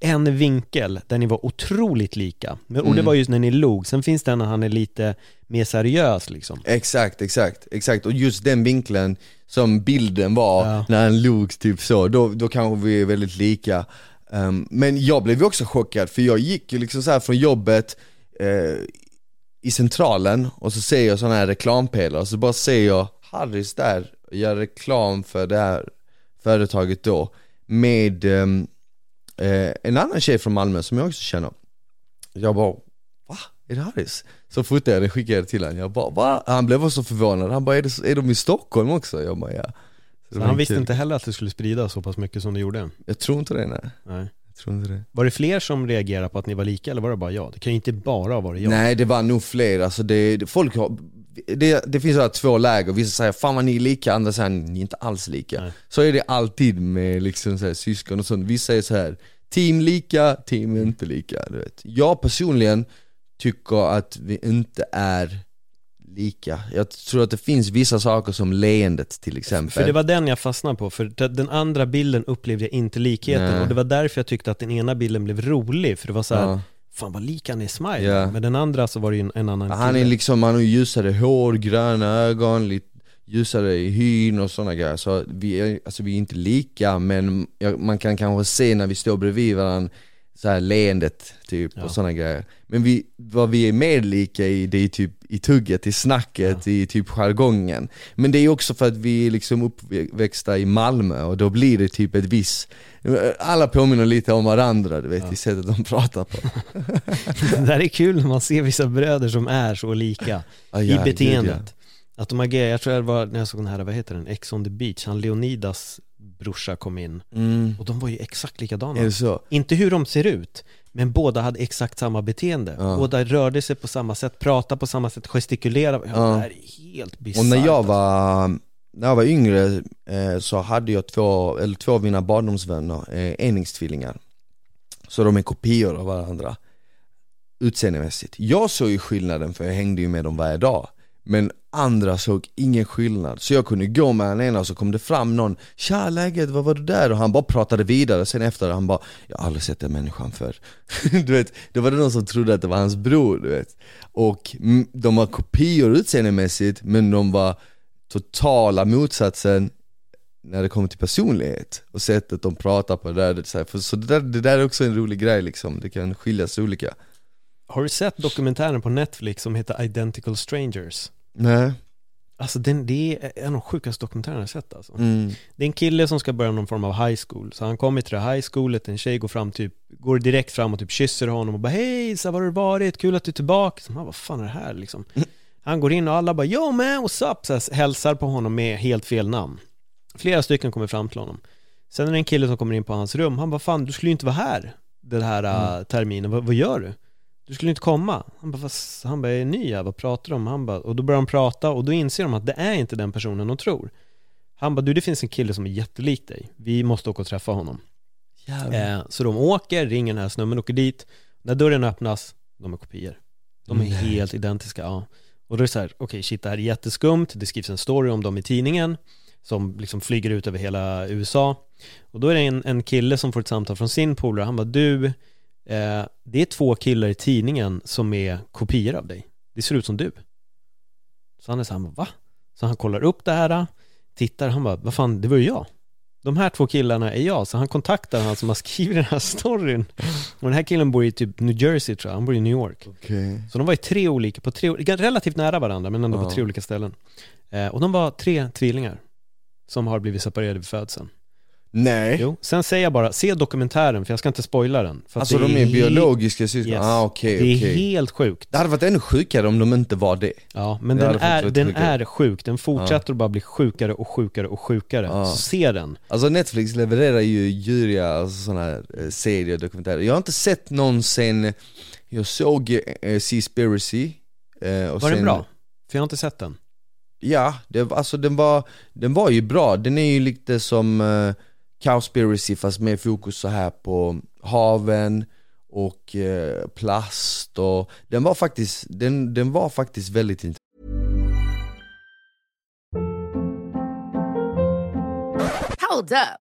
en vinkel där ni var otroligt lika, och det mm. var just när ni log, sen finns det när han är lite mer seriös liksom Exakt, exakt, exakt, och just den vinkeln som bilden var ja. när han log typ så, då, då kanske vi är väldigt lika Um, men jag blev ju också chockad för jag gick ju liksom så från jobbet uh, i centralen och så ser jag sådana här reklampelare och så bara ser jag Harris där och gör reklam för det här företaget då med um, uh, en annan tjej från Malmö som jag också känner. Jag bara, va? Är det Harris? Så fotade jag det och skickade till honom, jag bara va? Han blev så förvånad, han bara är, det, är de i Stockholm också? Jag bara ja så han visste kul. inte heller att det skulle sprida så pass mycket som det gjorde? Jag tror inte det nej. nej. Jag tror inte det. Var det fler som reagerade på att ni var lika eller var det bara jag? Det kan ju inte bara ha varit jag. Nej det var nog fler, alltså det, folk har det, det finns sådär två läger, vissa säger 'Fan vad ni är lika' andra säger 'Ni är inte alls lika' Nej. Så är det alltid med liksom så här, syskon och sånt, vissa säger så här Team lika, team inte lika, du vet Jag personligen tycker att vi inte är lika. Jag tror att det finns vissa saker som leendet till exempel. För det var den jag fastnade på, för den andra bilden upplevde jag inte likheten Nej. och det var därför jag tyckte att den ena bilden blev rolig, för det var så här, ja. Fan vad lik han är Smile, ja. men den andra så var det ju en, en annan Han kille. är liksom, han har ljusare hår, gröna ögon, lite ljusare i hyn och sådana grejer Så vi är, alltså vi är inte lika men man kan kanske se när vi står bredvid varandra så här leendet typ ja. och sådana grejer Men vi, vad vi är mer lika i, det är typ i tugget, i snacket, ja. i typ jargongen Men det är också för att vi är liksom uppväxta i Malmö och då blir det typ ett viss Alla påminner lite om varandra du vet, ja. i sättet de pratar på Det där är kul när man ser vissa bröder som är så lika ah, i beteendet gud, Att de agerar, jag tror det var när jag såg den här, vad heter den, Ex on the beach, han Leonidas brorsa kom in mm. och de var ju exakt likadana. Är det så? Inte hur de ser ut, men båda hade exakt samma beteende. Ja. Båda rörde sig på samma sätt, pratade på samma sätt, gestikulerade. Ja, ja. Det här är helt bisarrt. Och när jag var, när jag var yngre eh, så hade jag två, eller två av mina barndomsvänner, eh, enäggstvillingar. Så de är kopior av varandra utseendemässigt. Jag såg ju skillnaden för jag hängde ju med dem varje dag. Men andra såg ingen skillnad. Så jag kunde gå med den ena och så kom det fram någon Tja läget, vad var det där? Och han bara pratade vidare, sen efter han bara Jag har aldrig sett den människan förr. Du vet, då var det någon som trodde att det var hans bror du vet. Och de var kopior utseendemässigt men de var totala motsatsen när det kommer till personlighet och sättet de pratar på. Det där, så, så det där, det där är också en rolig grej liksom, det kan skiljas olika. Har du sett dokumentären på Netflix som heter Identical Strangers? Nej Alltså den, det är en av de sjukaste dokumentärerna jag sett alltså. Mm. Det är en kille som ska börja någon form av high school, så han kommer till det high schoolet, en tjej går fram typ, går direkt fram och typ kysser honom och bara Hej, så var har du varit? Kul att du är tillbaka. Så man, vad fan är det här liksom? Han går in och alla bara Yo man, what's up? Så här, hälsar på honom med helt fel namn. Flera stycken kommer fram till honom. Sen är det en kille som kommer in på hans rum, han bara Fan, du skulle ju inte vara här den här mm. terminen, vad, vad gör du? Du skulle inte komma. Han bara, Fast, han bara, är ny här, vad pratar du om? Han bara, och då börjar de prata och då inser de att det är inte den personen de tror. Han bara, du det finns en kille som är jättelik dig, vi måste åka och träffa honom. Eh, så de åker, ringer den här snubben, åker dit. När dörren öppnas, de är kopior. De är Nej. helt identiska, ja. Och då är det så här, okej okay, shit det här är jätteskumt, det skrivs en story om dem i tidningen som liksom flyger ut över hela USA. Och då är det en, en kille som får ett samtal från sin polare, han bara du, eh, det är två killar i tidningen som är kopior av dig. Det ser ut som du. Så han är så här, va? Så han kollar upp det här, tittar, han bara, vad fan, det var ju jag. De här två killarna är jag, så han kontaktar han som har skrivit den här storyn. Och den här killen bor i typ New Jersey tror jag, han bor i New York. Okej. Så de var i tre olika, på tre, relativt nära varandra men ändå Ja. på tre olika ställen. Eh, och de var tre tvillingar som har blivit separerade vid födseln. Nej. Jo, sen säger jag bara, se dokumentären för jag ska inte spoila den. För Alltså de är he- biologiska syskon? Yes. Ah okej, Det är helt sjukt. Det hade varit ännu sjukare om de inte var det. Ja, men Det den, är, den sjukare. är sjuk. Den fortsätter att bara bli sjukare och sjukare och sjukare. Ja. Så se den. Alltså Netflix levererar ju djuriga alltså, sådana här eh, serier och dokumentärer. Jag har inte sett någon sen, jag såg eh, Seaspiracy eh, och Var sen, den bra? För jag har inte sett den. Ja, det, alltså den var, den var ju bra. Den är ju lite som uh, Cowspiracy fast med fokus så här på haven och eh, plast och den var faktiskt, den, den var faktiskt väldigt intressant. Hold up.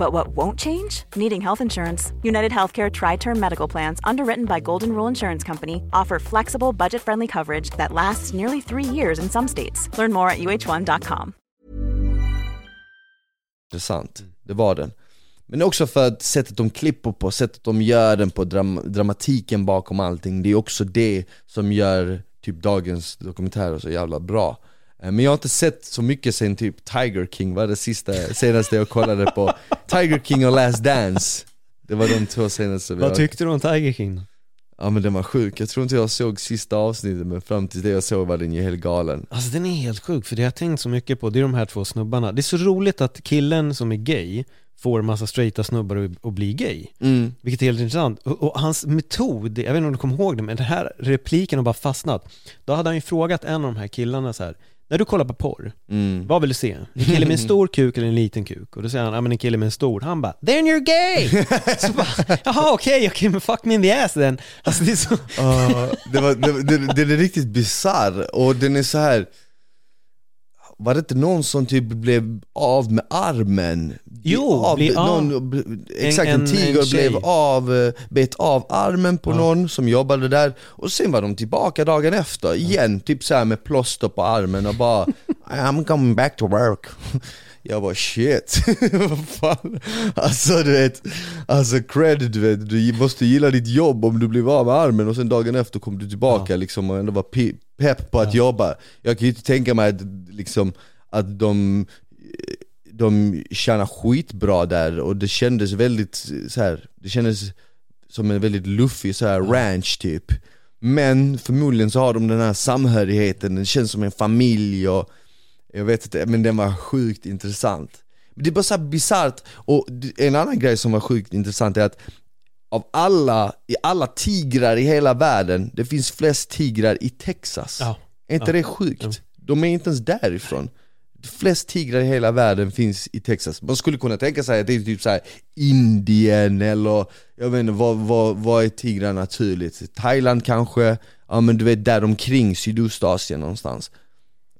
But what won't change? Needing health insurance. United Healthcare Tri Term Medical Plans, underwritten by Golden Rule Insurance Company, offer flexible, budget friendly coverage that lasts nearly three years in some states. Learn more at uh1.com. intressant. Det var den. Men också för att sättet de klipper på, sättet de gör den på, dram dramatiken bakom allting, det är också det som gör typ dagens dokumentärer så jävla bra. Eh, Men jag har inte sett så mycket sen typ Tiger King var det sista, senaste jag kollade på. Tiger King och Last Dance. Det var de två senaste vi Vad tyckte du om Tiger King? Ja men den var sjuk, jag tror inte jag såg sista avsnittet men fram till det jag såg var den ju helt galen. Alltså den är helt sjuk, för det jag har tänkt så mycket på, det är de här två snubbarna. Det är så roligt att killen som är gay får massa straighta snubbar att bli gay. Mm. Vilket är helt intressant. Och, och hans metod, jag vet inte om du kommer ihåg det, men den här repliken har bara fastnat. Då hade han ju frågat en av de här killarna så här. När du kollar på porr, Mm. vad vill du se? En kille med en stor kuk eller en liten kuk? Och då säger han, ja men en kille med en stor. Han bara, then you're gay! så bara, jaha okej, okej men fuck me in the ass then. Alltså det är så... Ja, det var, det, det, den är riktigt bisarr och den är så här. Var det inte någon som typ blev av med armen? Jo, av, bli- ja. någon, Exakt, en, en- tiger en blev av, eh, bet av armen på någon som jobbade där Och sen var de tillbaka dagen efter igen, typ så här med plåster på armen och bara I'm coming back to work Jag bara shit, vad fan? Alltså du vet, alltså cred du vet, du måste gilla ditt jobb om du blir av med armen och sen dagen efter kommer du tillbaka liksom och ändå var pe- pepp på att jobba. Jag kan ju inte tänka mig att, liksom, att de de tjänar skitbra där och det kändes väldigt så här, det kändes som en väldigt luffig så här ranch typ. Men förmodligen så har de den här samhörigheten, den känns som en familj och jag vet inte, men den var sjukt intressant Det är bara så bisarrt, och en annan grej som var sjukt intressant är att av alla, i alla tigrar i hela världen, det finns flest tigrar i Texas Ja. Är inte Ja. det sjukt? De är inte ens därifrån Flest tigrar i hela världen finns i Texas Man skulle kunna tänka sig att det är typ så här Indien eller Jag vet inte, vad, vad, vad är tigrar naturligt? Thailand kanske? Ja men du vet där omkring Sydostasien någonstans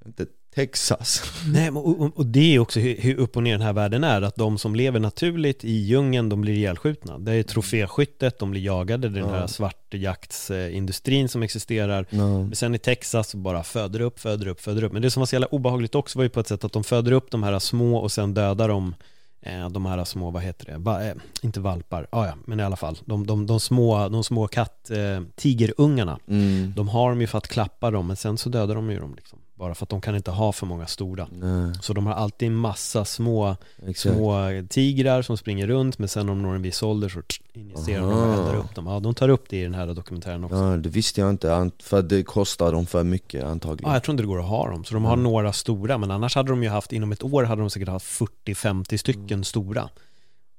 Inte Texas. Nej, och, och, det är också hur, hur upp och ner den här världen är, att de som lever naturligt i djungeln, de blir ihjälskjutna. Det är troféskyttet, de blir jagade, det är den här svartjaktsindustrin som existerar. Men sen i Texas bara föder upp, föder upp, föder upp. Men det som var så jävla obehagligt också var ju på ett sätt att de föder upp de här små och sen dödar de eh, de här små, vad heter det, Va, eh, inte valpar, ah, ja, men i alla fall, de, de, de små, de små katt, eh, tigerungarna, Mm. de har de ju för att klappa dem, men sen så dödar de ju dem liksom. Bara för att de kan inte ha för många stora. Nej, Så de har alltid en massa små, exakt. små tigrar som springer runt, men sen om de når en viss ålder så injicerar de och Aha. eldar upp dem. Ja, de tar upp det i den här dokumentären också. Ja. Ja, det visste jag inte, för det kostar dem för mycket antagligen. jag tror inte det går att ha dem, så de har Mm. några stora, men annars hade de ju haft, inom ett år hade de säkert haft 40-50 stycken stora.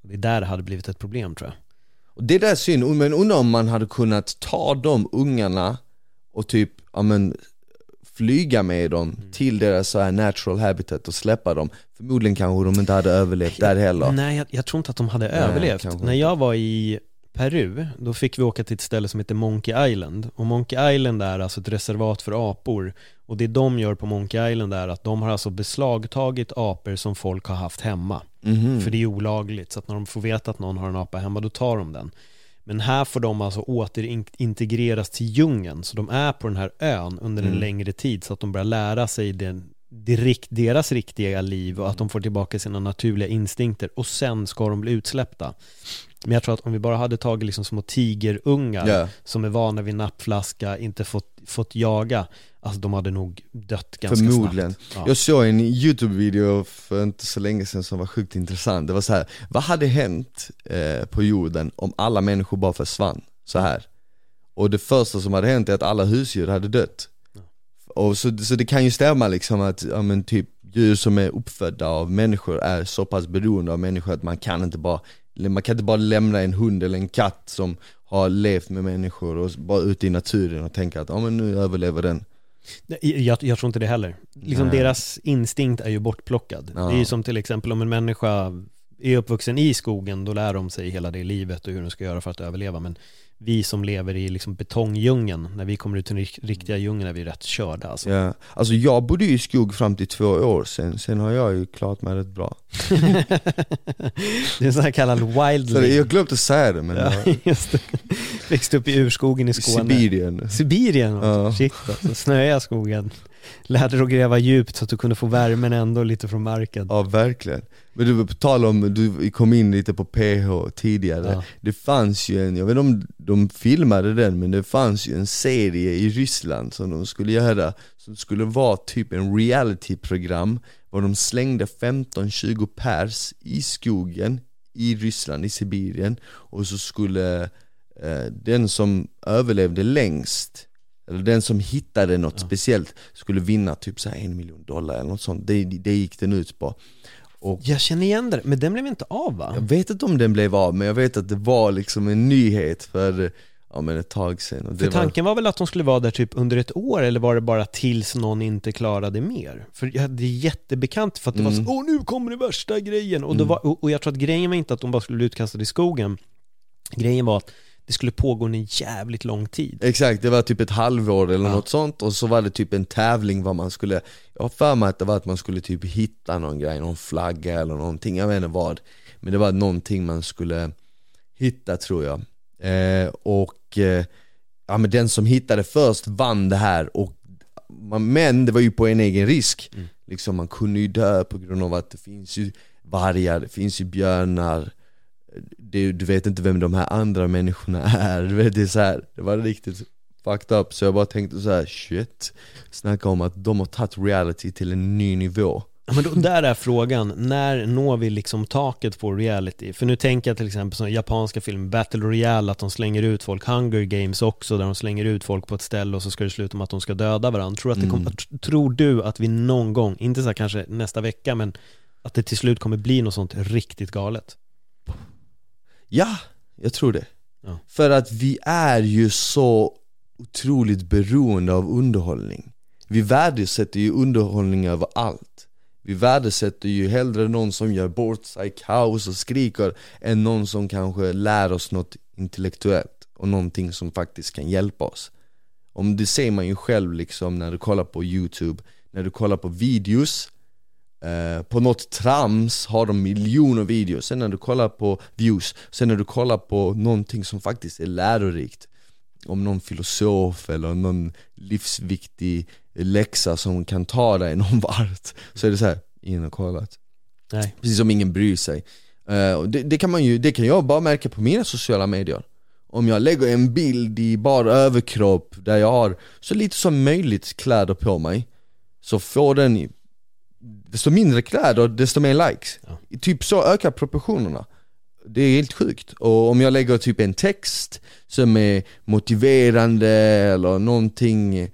Och Det är där det hade blivit ett problem tror jag. Och det där är synd, men undrar om man hade kunnat ta de ungarna och typ, ja men flyga med dem Mm. till deras så här natural habitat och släppa dem Förmodligen kanske de inte hade överlevt där heller Nej, jag, jag tror inte att de hade överlevt. kanske När jag var i Peru, då fick vi åka till ett ställe som heter Monkey Island. Och Monkey Island är alltså ett reservat för apor. Och det de gör på Monkey Island är att de har alltså beslagtagit apor som folk har haft hemma. Mhm. För det är olagligt, så att när de får veta att någon har en apa hemma, då tar de den. Men här får de alltså återintegreras till djungeln, så de är på den här ön under en Mm. längre tid, så att de börjar lära sig den, direkt, deras riktiga liv och att de får tillbaka sina naturliga instinkter och sen ska de bli utsläppta. Men jag tror att om vi bara hade tagit liksom små tigerungar Ja. som är vana vid nappflaska, inte fått, fått jaga, alltså de hade nog dött ganska Förmodligen. snabbt. Ja. Jag såg en YouTube-video för inte så länge sedan som var sjukt intressant Det var så här, vad hade hänt eh, på jorden om alla människor bara försvann så här? Och det första som hade hänt är att alla husdjur hade dött och så, så det kan ju stämma liksom att, ja men typ djur som är uppfödda av människor är så pass beroende av människor att man kan inte bara man kan inte bara lämna en hund eller en katt som har levt med människor och bara ute i naturen och tänka att ja men nu överlever den Jag, jag tror inte det heller. Liksom Nej. deras instinkt är ju bortplockad. Ja. Det är ju som till exempel om en människa är uppvuxen i skogen, då lär de sig hela det livet och hur de ska göra för att överleva. Men vi som lever i liksom betongdjungeln, när vi kommer ut till den rik- riktiga djungeln är vi rätt körda alltså. Ja, alltså jag bodde i skog fram till två år sen, sen har jag ju klarat mig rätt bra det är en sån här kallad wildling. Jag glömde säga det men Ja, just det. Växte upp i urskogen i i Skåne. Sibirien Sibirien också. Ja. Shit alltså, snöiga skogen. Lärde dig att gräva djupt så att du kunde få värmen ändå lite från marken. Ja verkligen Men du, på tal om, du kom in lite på PH tidigare Ja. Det fanns ju en, jag vet inte om de filmade den men det fanns ju en serie i Ryssland som de skulle göra Som skulle vara typ en realityprogram Var de slängde 15-20 pers i skogen i Ryssland, i Sibirien Och så skulle eh, den som överlevde längst eller den som hittade något speciellt skulle vinna typ så här en miljon dollar eller något sånt, det, det gick den ut på och Jag känner igen det, men den blev inte av va? jag vet inte om den blev av, men jag vet att det var liksom en nyhet för ja, men ett tag sedan För tanken var väl att de skulle vara där typ under ett år, eller var det bara tills någon inte klarade mer? För ja, det är jättebekant för att det var Mm. så, åh nu kommer det värsta grejen! Och, det var, och, och jag tror att grejen var inte att de bara skulle bli utkastade i skogen, grejen var att det skulle pågå en jävligt lång tid. Exakt, det var typ ett halvår eller Ja. något sånt och så var det typ en tävling vad man skulle Jag har för mig att det var att man skulle typ hitta någon grej, någon flagga eller någonting, jag vet inte vad Men det var någonting man skulle hitta tror jag eh, Och eh, ja men den som hittade först vann det här och Men det var ju på en egen risk Mm. Liksom man kunde ju dö på grund av att det finns ju vargar, det finns ju björnar det, Du vet inte vem de här andra människorna är, du vet det är så här, det var riktigt fucked up. Så jag bara tänkte så här: shit. Snacka om att de har tagit reality till en ny nivå. Ja, Men då, där är frågan, när når vi liksom taket på reality? För nu tänker jag till exempel som japanska film, Battle Royale, att de slänger ut folk, Hunger Games också, där de slänger ut folk på ett ställe och så ska det sluta med att de ska döda varandra. Tror, att det kommer, tr- tror du att vi någon gång, inte så kanske nästa vecka, men att det till slut kommer bli något sånt riktigt galet? Ja, jag tror det. Ja. För att vi är ju så otroligt beroende av underhållning. Vi värdesätter ju underhållning över allt. Vi värdesätter ju hellre någon som gör bort sig, kaos och skriker Än någon som kanske lär oss något intellektuellt och någonting som faktiskt kan hjälpa oss. Om det ser man ju själv liksom när du kollar på youtube när du kollar på videos eh, På något trams har de miljoner videos, sen när du kollar på views Sen när du kollar på någonting som faktiskt är lärorikt. Om någon filosof eller någon livsviktig läxa som kan ta dig någon vart Så är det så här, ingen har kollat Nej. Precis som ingen bryr sig. Och det, det, kan man ju, det kan jag bara märka på mina sociala medier. Om jag lägger en bild i bara överkropp där jag har så lite som möjligt kläder på mig Så får den, desto mindre kläder, desto mer likes Ja. Typ så ökar proportionerna Det är helt sjukt, och om jag lägger typ en text som är motiverande eller någonting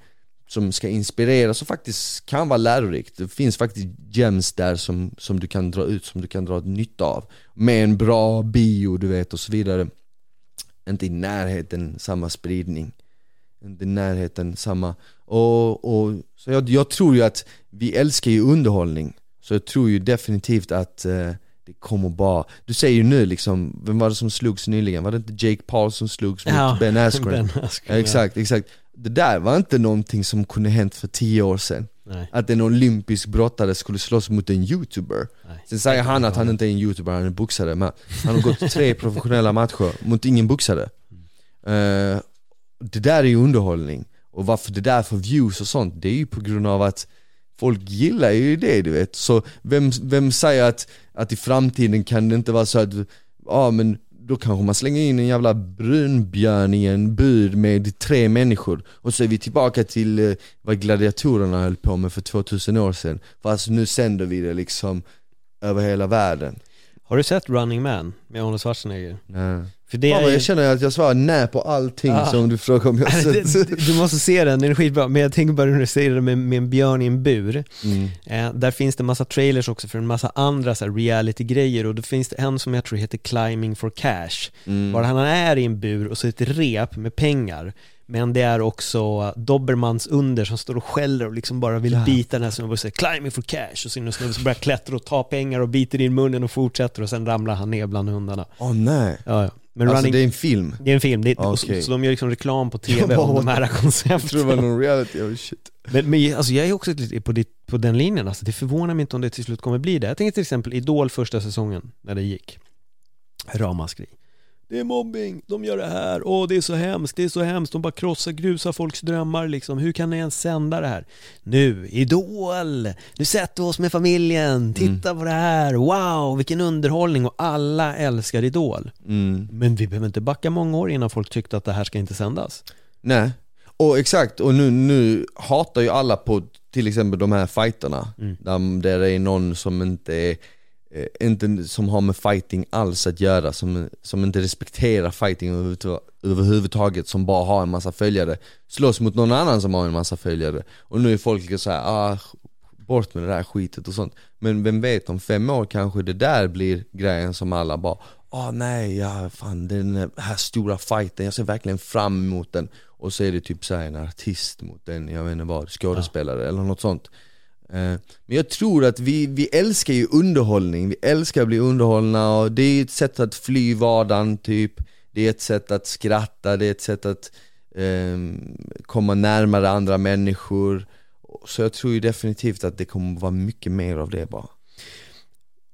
som ska inspirera, som faktiskt kan vara lärorikt. Det finns faktiskt gems där som, som du kan dra ut, som du kan dra nytta av. Med en bra bio, du vet, och så vidare. Inte i närheten samma spridning. Inte i närheten samma... Och, och, så jag, jag tror ju att vi älskar ju underhållning. Så jag tror ju definitivt att eh, det kommer bara... Du säger ju nu liksom, vem var det som slogs nyligen? Var det inte Jake Paul som slogs mot Ben Askren? Ben Askren, Ja, exakt, exakt. Det där var inte någonting som kunde hänt för tio år sedan. Ja. Nej. Att en olympisk brottare skulle slåss mot en youtuber. Nej. Sen säger han att han inte är en youtuber, han är boxare. Men han har gått tre professionella matcher mot ingen boxare. Eh, det där är ju underhållning. Och varför det där får views och sånt, det är ju på grund av att folk gillar ju det du vet. Så vem, vem säger att, att i framtiden kan det inte vara så att, ja men då kanske man slänger in en jävla brunbjörn i en bur med tre människor och så är vi tillbaka till eh, vad gladiatorerna höll på med för 2000 år sedan Fast nu sänder vi det liksom över hela världen Har du sett Running Man med Arnold Schwarzenegger? Nej. För det Fan är ju... jag känner att jag svarar nej på allting Ah. som du frågar om jag Det- sett det- du måste se den, den är skitbra. Men jag tänker bara när du säger det med, med en björn i en bur. mm. Eh, där finns det massa trailers också för en massa andra så reality-grejer och då finns det en som jag tror heter Climbing for Cash. Mm. Var han är i en bur och så ett rep med pengar. Men det är också Dobermans under som står och skäller och liksom bara vill bita den här snubben och säger climbing for cash och så är det en snubbe som börjar klättra och ta pengar och biter i munnen och fortsätter och sen ramlar han ner bland hundarna. Åh nej, Ja, ja. Men alltså running, det är en film det är en film, det är, Okej. så, de gör liksom reklam på tv om de här Jag tror det var koncepten. någon reality, oh shit Men, men alltså jag är också lite på, ditt, på den linjen, alltså det förvånar mig inte om det till slut kommer bli det. Jag tänker till exempel Idol första säsongen, när det gick. Ramaskri. Det är mobbing, de gör det här, åh det är så hemskt, det är så hemskt, de bara krossar, grusar folks drömmar liksom. Hur kan ni ens sända det här? Nu, Idol! Nu sätter vi oss med familjen, titta på det här, wow, vilken underhållning och alla älskar Idol. mm. Men vi behöver inte backa många år innan folk tyckte att det här ska inte sändas. Nej, och exakt, och nu, nu hatar ju alla på till exempel de här fighterna Mm. där, det är någon som inte är inte som har med fighting alls att göra, som, som inte respekterar fighting överhuvudta- överhuvudtaget, som bara har en massa följare Slåss mot någon annan som har en massa följare. Och nu är folk lite såhär, ah, bort med det där skitet och sånt. Men vem vet, om fem år kanske det där blir grejen som alla bara Åh nej, ja fan den här stora fighten, jag ser verkligen fram emot den. Och så är det typ såhär en artist mot en, jag vet inte vad, skådespelare eller något sånt. Eh, Men jag tror att vi, vi älskar ju underhållning, vi älskar att bli underhållna och det är ett sätt att fly vardagen typ. Det är ett sätt att skratta, det är ett sätt att ehm, komma närmare andra människor. Så jag tror ju definitivt att det kommer vara mycket mer av det bara.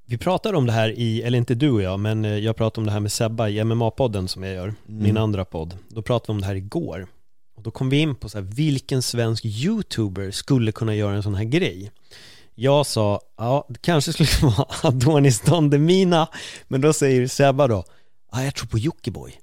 Vi pratade om det här i, eller inte du och jag, men eh, jag pratade om det här med Sebba i MMA-podden som jag gör, min andra podd. Då pratade vi om det här igår. Och då kom vi in på så här, vilken svensk YouTuber skulle kunna göra en sån här grej? Jag sa, ja, det kanske skulle vara Adonis Don Demina, men då säger Sebba då, ja, jag tror på Jockiboi.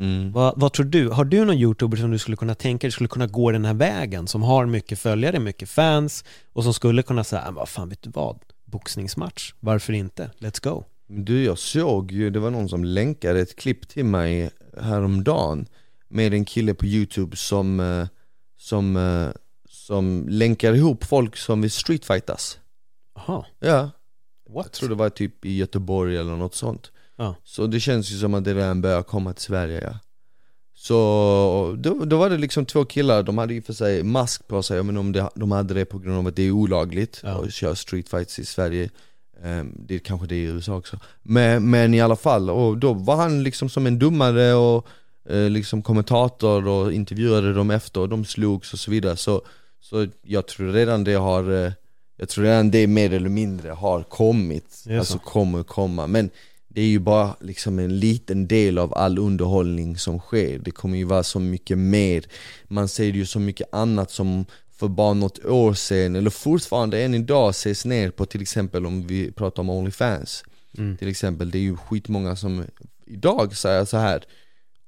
mm. Vad, vad tror du? Har du någon YouTuber som du skulle kunna tänka dig skulle kunna gå den här vägen? Som har mycket följare, mycket fans och som skulle kunna säga, "Men vad fan vet du vad? Boxningsmatch, varför inte? Let's go. Du, jag såg ju, det var någon som länkade ett klipp till mig häromdagen Med en kille på youtube som, eh, som, eh, som länkar ihop folk som vill streetfightas. Jaha, Ja, what? jag tror det var typ i Göteborg eller något sånt. Ja. Så det känns ju som att det redan börjar komma till Sverige ja. Så då, då var det liksom två killar, de hade och för sig mask på sig, men om det, de hade det på grund av att det är olagligt Ja. att köra streetfights i Sverige. Ehm, Det kanske det är i USA också. Men, men i alla fall, och då var han liksom som en domare och liksom kommentator och intervjuade dem efter och de slogs och så vidare. Så, Så jag tror redan det har, eh, jag tror redan det mer eller mindre har kommit, alltså så. kommer komma. Men det är ju bara liksom en liten del av all underhållning som sker. Det kommer ju vara så mycket mer. Man ser ju så mycket annat som för bara något år sedan, eller fortfarande än idag ses ner på till exempel om vi pratar om Onlyfans. Mm. Till exempel, det är ju skitmånga som idag säger så här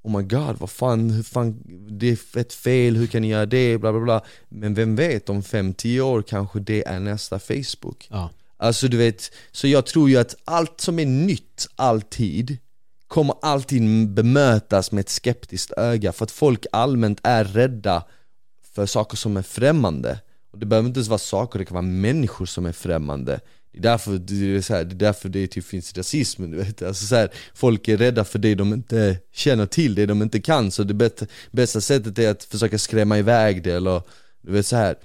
Oh my god, vad fan, hur fan, det är fett fel, hur kan ni göra det, bla bla bla. Men vem vet, om 5-10 år kanske det är nästa Facebook. Ja. Alltså du vet, så jag tror ju att allt som är nytt, alltid Kommer alltid bemötas med ett skeptiskt öga för att folk allmänt är rädda för saker som är främmande. Och det behöver inte ens vara saker, det kan vara människor som är främmande det är därför det, är så här, det, är därför det typ finns rasism, du vet. Alltså så här, Folk är rädda för det de inte känner till, det de inte kan. Så det bästa, bästa sättet är att försöka skrämma iväg det eller du vet så här.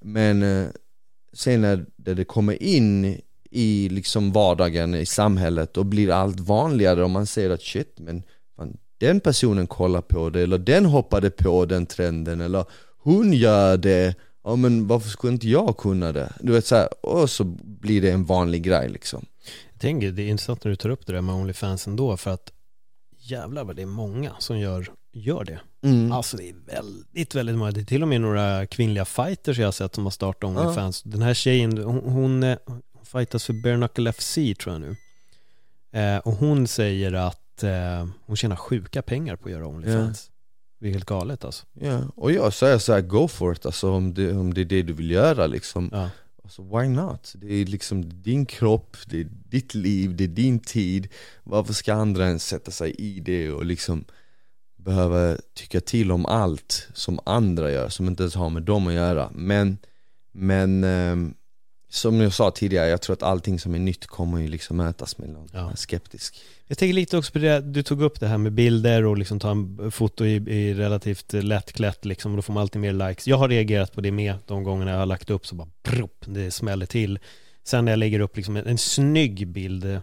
Men eh, sen när det kommer in i liksom vardagen i samhället och blir allt vanligare och man ser att shit men fan, den personen kollar på det eller den hoppade på den trenden eller hon gör det. Ja men varför skulle inte jag kunna det? Du vet såhär, och så blir det en vanlig grej liksom Jag tänker, det är intressant när du tar upp det där med Onlyfans ändå för att jävlar vad det är många som gör, gör det. mm. Alltså det är väldigt, väldigt många. Det är till och med några kvinnliga fighters jag har sett som har startat Onlyfans. Den här tjejen, hon, hon, hon fightas för Bare Knuckle FC tror jag nu. Eh, och hon säger att eh, hon tjänar sjuka pengar på att göra Onlyfans. Det är helt galet alltså. Ja, och jag säger såhär, go for it alltså om det, om det är det du vill göra liksom Ja. Alltså why not? Det är liksom din kropp, det är ditt liv, det är din tid Varför ska andra ens sätta sig i det och liksom behöva tycka till om allt som andra gör, som inte ens har med dem att göra Men, men ehm, som jag sa tidigare, jag tror att allting som är nytt kommer ju liksom mötas med någon Ja. skeptisk Jag tänker lite också på det, du tog upp det här med bilder och liksom ta en foto i, i relativt lättklätt liksom, och då får man alltid mer likes. Jag har reagerat på det med de gångerna jag har lagt upp så bara prupp, det smäller till. Sen när jag lägger upp liksom en, en snygg bild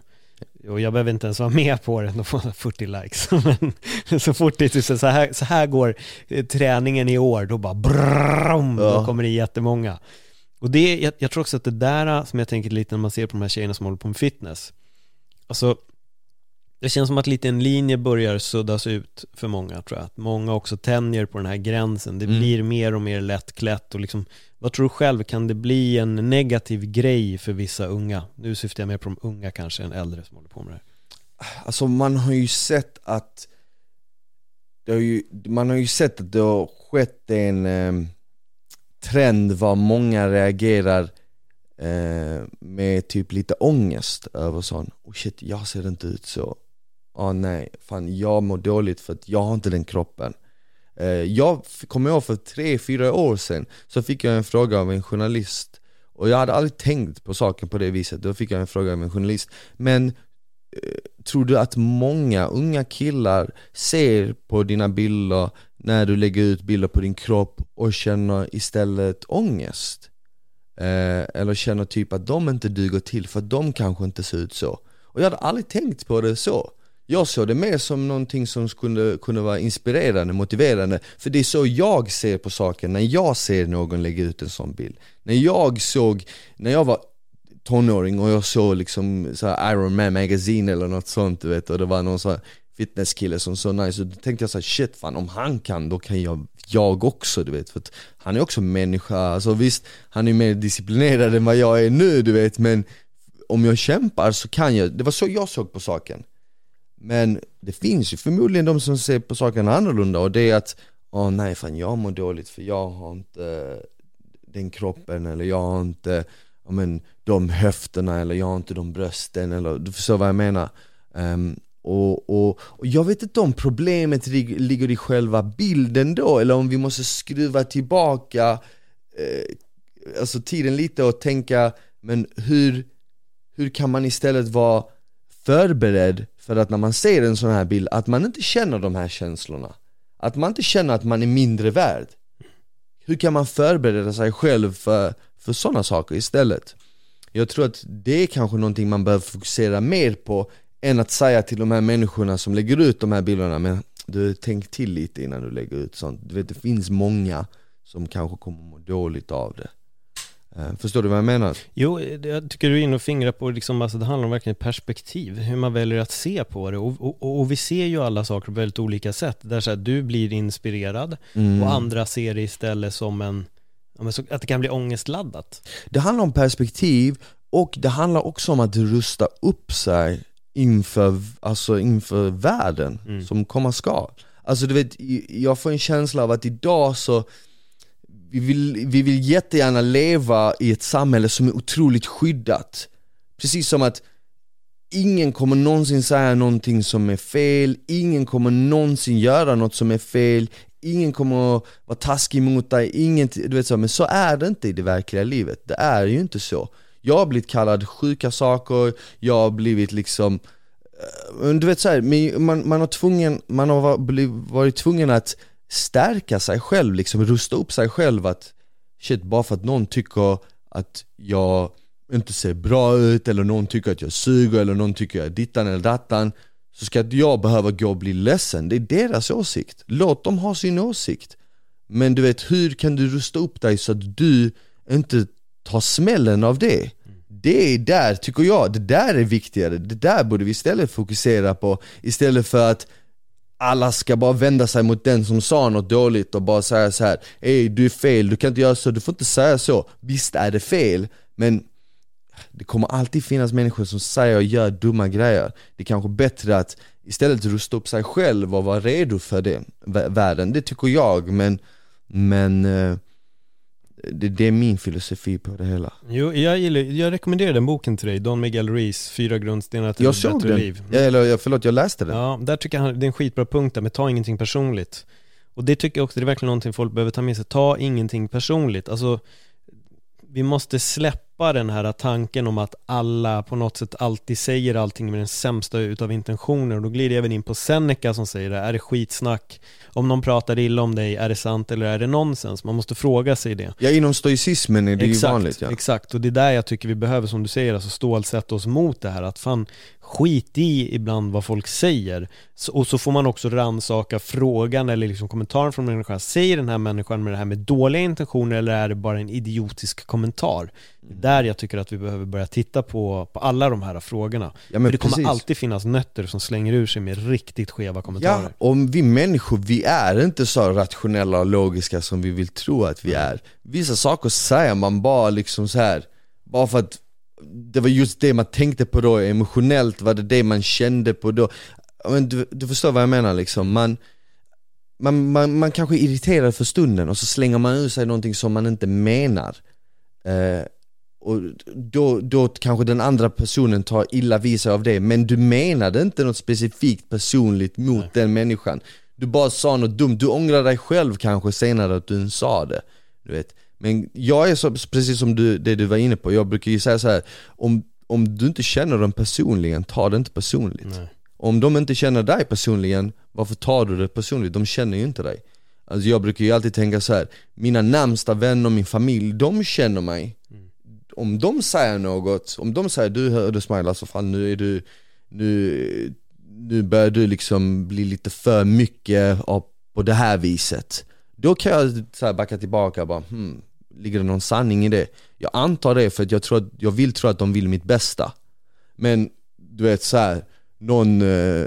och jag behöver inte ens vara med på det, då får jag 40 likes. Men så fort det är typ så här, så här går eh, träningen i år, då bara brum, då kommer det jättemånga. Och det, jag, jag tror också att det där som jag tänker lite när man ser på de här tjejerna som håller på med fitness, alltså det känns som att lite en linje börjar suddas ut för många tror jag. Att många också tänjer på den här gränsen. Det Mm. blir mer och mer lättklätt och liksom, vad tror du själv, kan det bli en negativ grej för vissa unga? Nu syftar jag mer på de unga kanske än äldre som håller på med det här. Alltså man har ju sett att det har ju, Man har ju sett att det har skett en eh, trend var många reagerar eh, med typ lite ångest över sån oh shit, jag ser inte ut så. Ah, nej, fan jag mår dåligt för att jag har inte den kroppen. Eh, Jag kommer ihåg för tre, fyra år sedan så fick jag en fråga av en journalist och jag hade aldrig tänkt på saken på det viset, då fick jag en fråga av en journalist. Men eh, Tror du att många unga killar ser på dina bilder när du lägger ut bilder på din kropp och känner istället ångest? Eh, eller känner typ att de inte duger till för att de kanske inte ser ut så? Och jag hade aldrig tänkt på det så Jag såg det mer som någonting som skulle kunna vara inspirerande, motiverande För det är så jag ser på saken när jag ser någon lägga ut en sån bild När jag såg, när jag var tonåring och jag såg liksom så här Iron Man Magazine eller något sånt du vet och det var någon sån här fitnesskille som så nice. Och då tänkte jag så här, shit fan om han kan då kan jag, jag också du vet. För att han är också människa, alltså visst han är mer disciplinerad än vad jag är nu du vet. Men om jag kämpar så kan jag, det var så jag såg på saken. Men det finns ju förmodligen de som ser på saken annorlunda. Och det är att Åh nej fan jag mår dåligt för jag har inte den kroppen eller jag har inte ja, men, de höfterna eller jag har inte de brösten eller du förstår vad jag menar. Um, och, och, och jag vet inte om problemet ligger i själva bilden då eller om vi måste skruva tillbaka eh, alltså tiden lite och tänka men hur, hur kan man istället vara förberedd för att när man ser en sån här bild att man inte känner de här känslorna Att man inte känner att man är mindre värd Hur kan man förbereda sig själv för, för sådana saker istället? Jag tror att det är kanske någonting man behöver fokusera mer på än att säga till de här människorna som lägger ut de här bilderna Men du, tänk till lite innan du lägger ut sånt Du vet det finns många som kanske kommer må dåligt av det. Eh, förstår du vad jag menar? Jo, jag tycker du är inne och fingrar på liksom, alltså det handlar om verkligen perspektiv, hur man väljer att se på det. Och, och, och vi ser ju alla saker på väldigt olika sätt. Där så här, du blir inspirerad Mm. och andra ser det istället som en, att det kan bli ångestladdat. Det handlar om perspektiv och det handlar också om att rusta upp sig inför, alltså inför världen Mm. som komma ska. Alltså du vet, jag får en känsla av att idag så vi vill, vi vill jättegärna leva i ett samhälle som är otroligt skyddat. Precis som att ingen kommer någonsin säga någonting som är fel, ingen kommer någonsin göra något som är fel, ingen kommer vara taskig mot dig, ingen, du vet så, men så är det inte i det verkliga livet. Det är ju inte så. Jag har blivit kallad sjuka saker, jag har blivit liksom eh, du vet så här, man, man har tvungen, man har varit tvungen att stärka sig själv, liksom rusta upp sig själv att shit, bara för att någon tycker att jag inte ser bra ut eller någon tycker att jag suger eller någon tycker jag är dittan eller dattan så ska inte jag behöva gå och bli ledsen, det är deras åsikt. Låt dem ha sin åsikt. Men du vet, hur kan du rusta upp dig så att du inte Ta smällen av det? Det är där, tycker jag, det där är viktigare. Det där borde vi istället fokusera på istället för att alla ska bara vända sig mot den som sa något dåligt och bara säga så här: Ey du är fel, du kan inte göra så, du får inte säga så. Visst är det fel, men det kommer alltid finnas människor som säger och gör dumma grejer. Det är kanske bättre att istället rusta upp sig själv och vara redo för den världen. Det tycker jag, men, men eh, det, det är min filosofi på det hela. Jo, jag, gillar, jag rekommenderar den boken till dig, Don Miguel Ruiz, Fyra grundstenar till Jag ett såg bättre den, liv. Ja, eller förlåt jag läste den. Ja, där tycker jag han, det är en skitbra punkt där, men ta ingenting personligt. Och det tycker jag också, det är verkligen någonting folk behöver ta med sig, ta ingenting personligt. Alltså, vi måste släppa den här tanken om att alla på något sätt alltid säger allting med den sämsta utav intentioner. Och då glider jag även in på Seneca som säger det, är det skitsnack? Om någon pratar illa om dig, är det sant eller är det nonsens? Man måste fråga sig det. Ja inom stoicismen är det ju vanligt ja. Exakt, och det är där jag tycker vi behöver, som du säger, alltså stålsätta oss mot det här. Att fan, skit i ibland vad folk säger. Och så får man också ransaka frågan eller liksom kommentaren från människan. Säger den här människan med det här med dåliga intentioner eller är det bara en idiotisk kommentar? Är där jag tycker att vi behöver börja titta på, på alla de här frågorna. Ja, För det kommer precis. alltid finnas nötter som slänger ur sig med riktigt skeva kommentarer. Ja, om vi människor, vi är inte så rationella och logiska som vi vill tro att vi är. Vissa saker säger man bara liksom så här bara för att det var just det man tänkte på då, emotionellt var det det man kände på då. Men du, du förstår vad jag menar liksom, man, man, man, man kanske är irriterad för stunden och så slänger man ur sig någonting som man inte menar. Eh, och då, då kanske den andra personen tar illa vid sig av det, men du menade inte något specifikt personligt mot Nej. den människan. Du bara sa något dumt, du ångrar dig själv kanske senare att du sa det. Du vet. Men jag är så, precis som du, det du var inne på, jag brukar ju säga så här: om, om du inte känner dem personligen, ta det inte personligt. Nej. Om de inte känner dig personligen, varför tar du det personligt? De känner ju inte dig. Alltså jag brukar ju alltid tänka så här. mina närmsta vänner, min familj, de känner mig. Om de säger något, om de säger du hörde Smile, alltså fan nu är du, nu, nu börjar du liksom bli lite för mycket på det här viset. Då kan jag så här backa tillbaka och bara, hmm, ligger det någon sanning i det? Jag antar det för att jag, tror att, jag vill tro att de vill mitt bästa. Men du vet så här, någon, eh,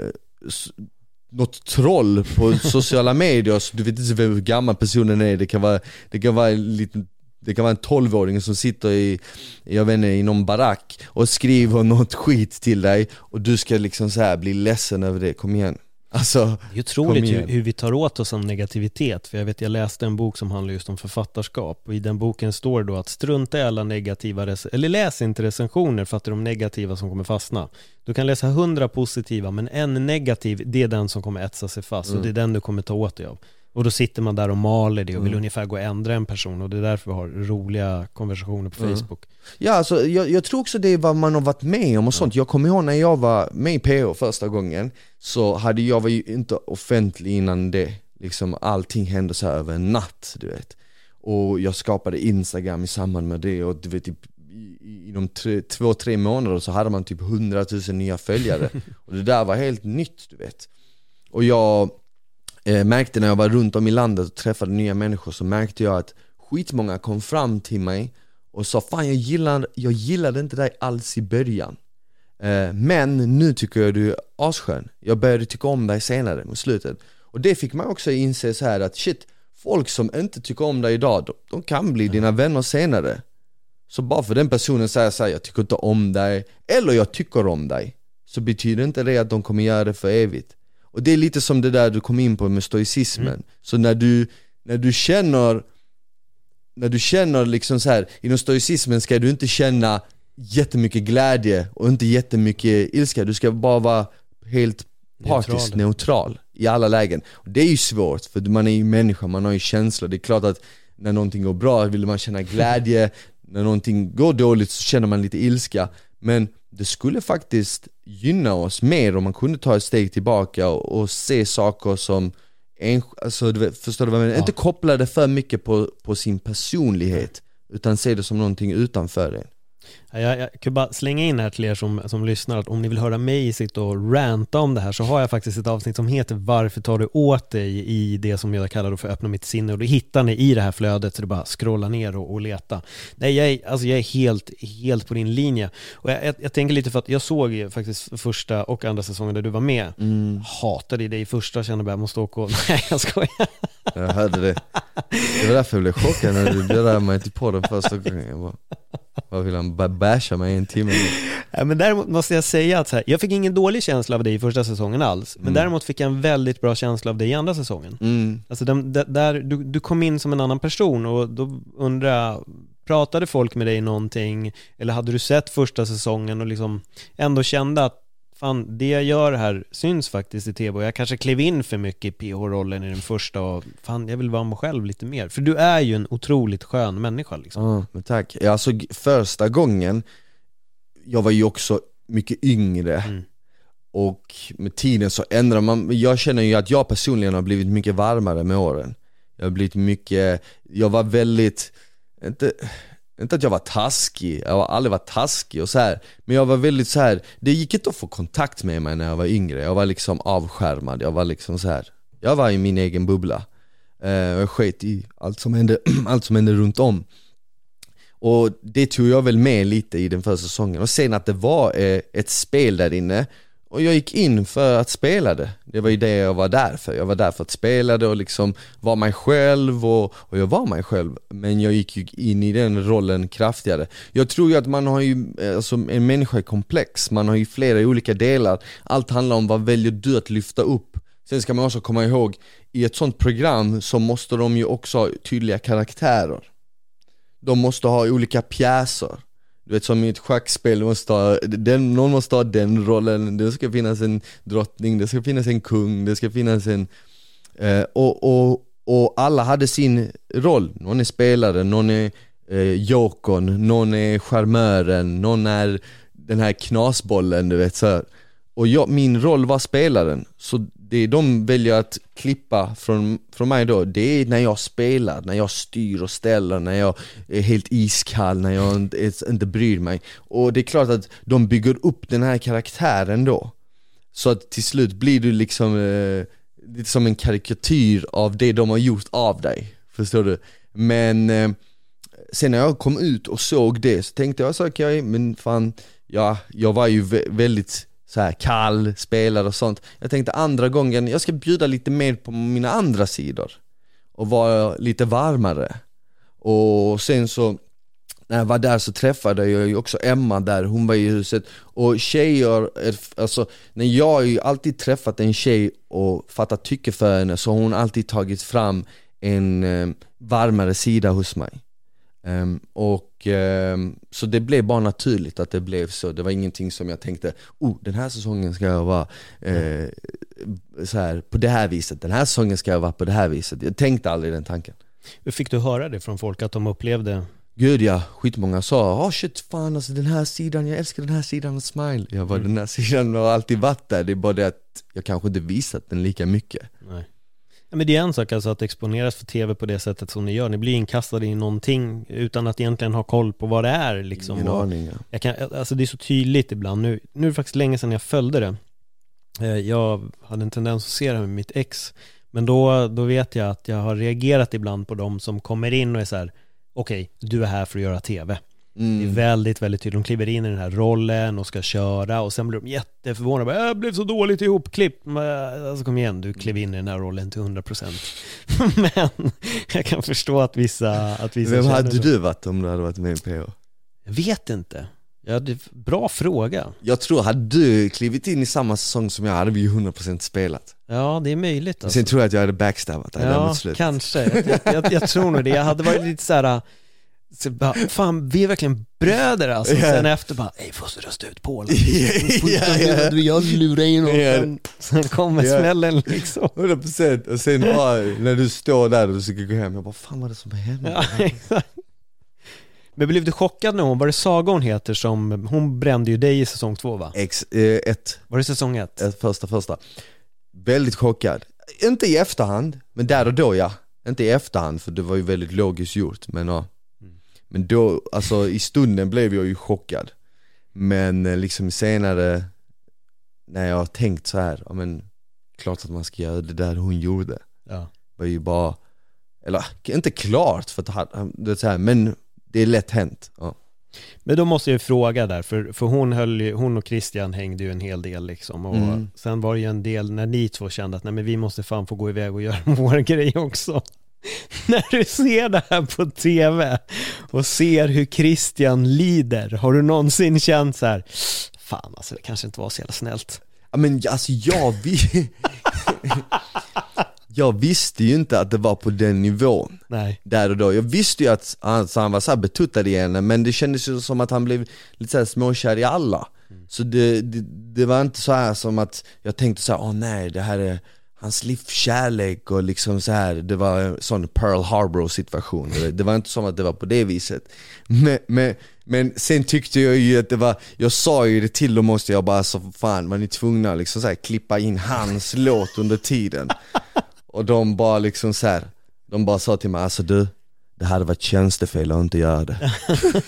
något troll på sociala medier, så du vet inte hur gammal personen är, det kan vara, det kan vara en liten det kan vara en tolvåring som sitter i, jag vet inte, i någon barack och skriver något skit till dig och du ska liksom så här bli ledsen över det, kom igen Alltså, Det är otroligt hur, hur vi tar åt oss av negativitet. För jag vet, jag läste en bok som handlar just om författarskap. Och i den boken står det då att strunta i alla negativa, eller läs inte recensioner för att det är de negativa som kommer fastna. Du kan läsa hundra positiva, men en negativ, det är den som kommer etsa sig fast. Och det är den du kommer ta åt dig av. Och då sitter man där och maler det och vill ungefär gå och ändra en person. Och det är därför vi har roliga konversationer på Facebook. Ja, alltså, jag, jag tror också det är vad man har varit med om och sånt. Jag kommer ihåg när jag var med i PH första gången, så hade jag var ju inte offentlig innan det. Liksom allting hände så här över en natt, du vet. Och jag skapade Instagram i samband med det och du vet, typ, inom tre, två, tre månader så hade man typ 100 000 nya följare. och det där var helt nytt, du vet. Och jag, eh, märkte när jag var runt om i landet och träffade nya människor så märkte jag att skitmånga kom fram till mig och sa Fan jag, gillar, jag gillade inte dig alls i början. Eh, Men nu tycker jag du är asskön. Jag började tycka om dig senare mot slutet. Och det fick man också inse så här att shit Folk som inte tycker om dig idag, de, de kan bli dina vänner senare. Så bara för den personen säger såhär, jag tycker inte om dig, eller jag tycker om dig. Så betyder inte det att de kommer göra det för evigt Och det är lite som det där du kom in på med stoicismen mm. Så när du, när du känner när du känner liksom så här, inom stoicismen ska du inte känna jättemycket glädje och inte jättemycket ilska, du ska bara vara helt partiskt neutral. neutral i alla lägen. Och det är ju svårt, för man är ju människa, man har ju känslor. Det är klart att när någonting går bra vill man känna glädje, när någonting går dåligt så känner man lite ilska. Men det skulle faktiskt gynna oss mer om man kunde ta ett steg tillbaka och, och se saker som en, alltså, du vet, förstår du vad jag menar? Ja. Inte koppla det för mycket på, på sin personlighet, utan se det som någonting utanför det. Jag, jag kan bara slänga in här till er som, som lyssnar att om ni vill höra mig sitta och ranta om det här så har jag faktiskt ett avsnitt som heter Varför tar du åt dig i det som jag kallar för öppna mitt sinne och det hittar ni i det här flödet så det bara scrolla ner och, och leta. Nej, jag är, alltså jag är helt, helt på din linje. Och jag, jag, jag tänker lite för att jag såg faktiskt första och andra säsongen där du var med. Mm. Hatade dig i första, kände bara jag måste åka och... Nej, jag skojar. Jag hörde det. Det var därför jag blev chockad när du bjöd mig till podden första gången. Jag bara... Vad vill han basha mig i en timme? ja, men däremot måste jag säga att här, jag fick ingen dålig känsla av dig i första säsongen alls, men mm. däremot fick jag en väldigt bra känsla av dig i andra säsongen. Mm. Alltså den, där, du, du kom in som en annan person och då undrar jag, pratade folk med dig någonting, eller hade du sett första säsongen och liksom ändå kände att fan, det jag gör här syns faktiskt i tv och jag kanske klev in för mycket i PH-rollen i den första och fan, jag vill vara mig själv lite mer. För du är ju en otroligt skön människa liksom. Ja, men tack. Alltså första gången, jag var ju också mycket yngre mm. och med tiden så ändrar man, jag känner ju att jag personligen har blivit mycket varmare med åren. Jag har blivit mycket, jag var väldigt, inte inte att jag var taskig, jag har aldrig varit taskig och så här. Men jag var väldigt så här. det gick inte att få kontakt med mig när jag var yngre Jag var liksom avskärmad, jag var liksom så här. Jag var i min egen bubbla eh, Jag sket i allt som, hände, allt som hände runt om Och det tog jag väl med lite i den första säsongen Och sen att det var eh, ett spel där inne och jag gick in för att spela det. Det var ju det jag var där för. Jag var där för att spela det och liksom vara mig själv och, och jag var mig själv. Men jag gick ju in i den rollen kraftigare. Jag tror ju att man har ju, eh, alltså en människa är komplex. Man har ju flera olika delar. Allt handlar om vad väljer du att lyfta upp. Sen ska man också komma ihåg, i ett sånt program så måste de ju också ha tydliga karaktärer. De måste ha olika pjäser. Du vet som i ett schackspel, måste ha, den, någon måste ha den rollen, det ska finnas en drottning, det ska finnas en kung, det ska finnas en... Eh, och, och, och alla hade sin roll, någon är spelare, någon är eh, jokern, någon är charmören, någon är den här knasbollen du vet så här. Och jag, min roll var spelaren, så det de väljer att klippa från, från mig då, det är när jag spelar, när jag styr och ställer, när jag är helt iskall, när jag inte, inte bryr mig. Och det är klart att de bygger upp den här karaktären då. Så att till slut blir du liksom eh, lite som en karikatyr av det de har gjort av dig. Förstår du? Men eh, sen när jag kom ut och såg det så tänkte jag så okej, okay, men fan, ja, jag var ju väldigt så här kall, spelad och sånt. Jag tänkte andra gången, jag ska bjuda lite mer på mina andra sidor och vara lite varmare. Och sen så, när jag var där så träffade jag ju också Emma där, hon var i huset Och tjejer, alltså när jag har ju alltid träffat en tjej och fattat tycke för henne så har hon alltid tagit fram en eh, varmare sida hos mig Um, och um, Så det blev bara naturligt att det blev så, det var ingenting som jag tänkte oh, den här säsongen ska jag vara eh, så här, på det här viset, den här säsongen ska jag vara på det här viset. Jag tänkte aldrig den tanken. Hur fick du höra det från folk, att de upplevde? Gud ja, skitmånga sa oh shit fan alltså den här sidan, jag älskar den här sidan av Smile. Jag bara mm. den här sidan har alltid varit där, det är bara det att jag kanske inte visat den lika mycket. Nej. Ja, men det är en sak alltså att exponeras för tv på det sättet som ni gör. Ni blir inkastade i någonting utan att egentligen ha koll på vad det är liksom. Ingen aning, ja. jag kan, alltså det är så tydligt ibland. Nu, nu är det faktiskt länge sedan jag följde det. Eh, jag hade en tendens att se det med mitt ex. Men då, då vet jag att jag har reagerat ibland på de som kommer in och är så här, okej, du är här för att göra tv. Det är Mm. väldigt, väldigt tydligt. De kliver in i den här rollen och ska köra och sen blir de jätteförvånade. Bara, Jag blev så dåligt ihopklippt. Alltså kom igen, du klev in i den här rollen till 100%. Men jag kan förstå att vissa, att vissa Vem hade så. du varit om du hade varit med i PH? Jag vet inte. Ja, det, bra fråga. Jag tror, hade du klivit in i samma säsong som jag hade vi ju 100% spelat. Ja, det är möjligt alltså. Sen tror jag att jag hade backstabbat dig Ja, kanske. Jag, jag, jag, jag tror nog det. Jag hade varit lite så här. Så bara, fan, vi är verkligen bröder alltså. Ja. Sen efter bara, ej, du rösta ut Paul. Ja, ja. Jag lurar in och Ja. sen, sen kommer Ja. smällen liksom. 100% och sen ja, när du står där och du ska gå hem, jag bara fan vad är det som händer? Ja, exakt. Men blev du chockad när hon, var det Saga hon heter som, hon brände ju dig i säsong två va? X, eh, ett, Var det säsong ett? ett, första första. Väldigt chockad. Inte i efterhand, men där och då ja. Inte i efterhand för det var ju väldigt logiskt gjort men ja. Men då, alltså i stunden blev jag ju chockad. Men eh, liksom senare, när jag har tänkt så här, ja men klart att man ska göra det där hon gjorde. Ja. var ju bara, eller inte klart för att det så här, men det är lätt hänt. Ja. Men då måste jag ju fråga där, för, för hon, höll ju, hon och Christian hängde ju en hel del liksom och Mm. sen var det ju en del när ni två kände att nej men vi måste fan få gå iväg och göra vår grej också. när du ser det här på tv och ser hur Christian lider, har du någonsin känt så här, fan alltså det kanske inte var så jävla snällt. Ja, Men alltså jag, vi... jag visste ju inte att det var på den nivån Nej. där och då. Jag visste ju att alltså, han var så betuttad i henne men det kändes ju som att han blev lite så här småkär i alla. Så det, det, det var inte så här som att jag tänkte så här, åh nej det här är hans livskärlek och liksom så här. det var en sån Pearl Harbor situation. Det, var inte som att det var på det viset. Men, men, men sen tyckte jag ju att det var, jag sa ju det till dem måste jag bara så fan man är tvungna att liksom så här, klippa in hans låt under tiden. Och de bara liksom så här, de bara sa till mig alltså du, det hade varit tjänstefel att inte göra det.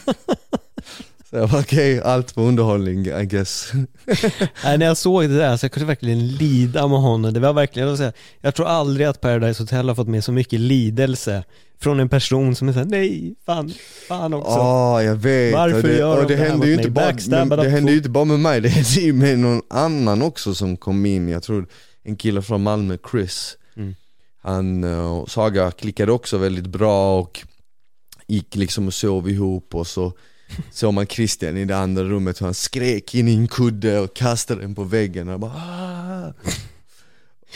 så jag bara okej, allt för underhållning I guess. Nej, när jag såg det där så jag kunde verkligen lida med honom. Det var verkligen, jag, vill säga, jag tror aldrig att Paradise Hotel har fått med så mycket lidelse från en person som är såhär, nej, fan, fan också. Ja, jag vet. Varför det, gör de det det hände ju inte bara, men, det hände ju inte bara med mig, det hände ju med någon annan också som kom in, jag tror en kille från Malmö, Chris Mm. Han eh, och Saga klickade också väldigt bra och gick liksom och sov ihop och så såg man Christian i det andra rummet hur han skrek in i en kudde och kastade den på väggen. Och bara ah!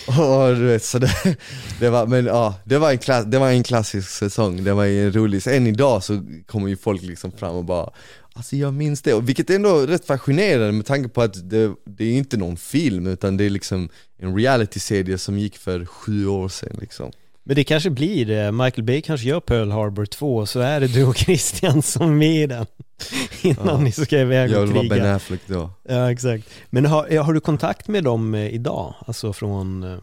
Och du vet, så det, det var, men ja, det var, en klass, det var en klassisk säsong, det var en rolig, än idag så kommer ju folk liksom fram och bara Alltså jag minns det, och vilket är ändå rätt fascinerande med tanke på att det, det är inte någon film utan det är liksom en reality-serie som gick för sju år sedan liksom. Men det kanske blir det, Michael Bay kanske gör Pearl Harbor 2, så är det du och Christian som är med i den. Innan Ja. ni ska iväg Jag och vill vara Ben kriga. Affleck då Ja, exakt. Men har, har du kontakt med dem eh, idag? Alltså från... eh,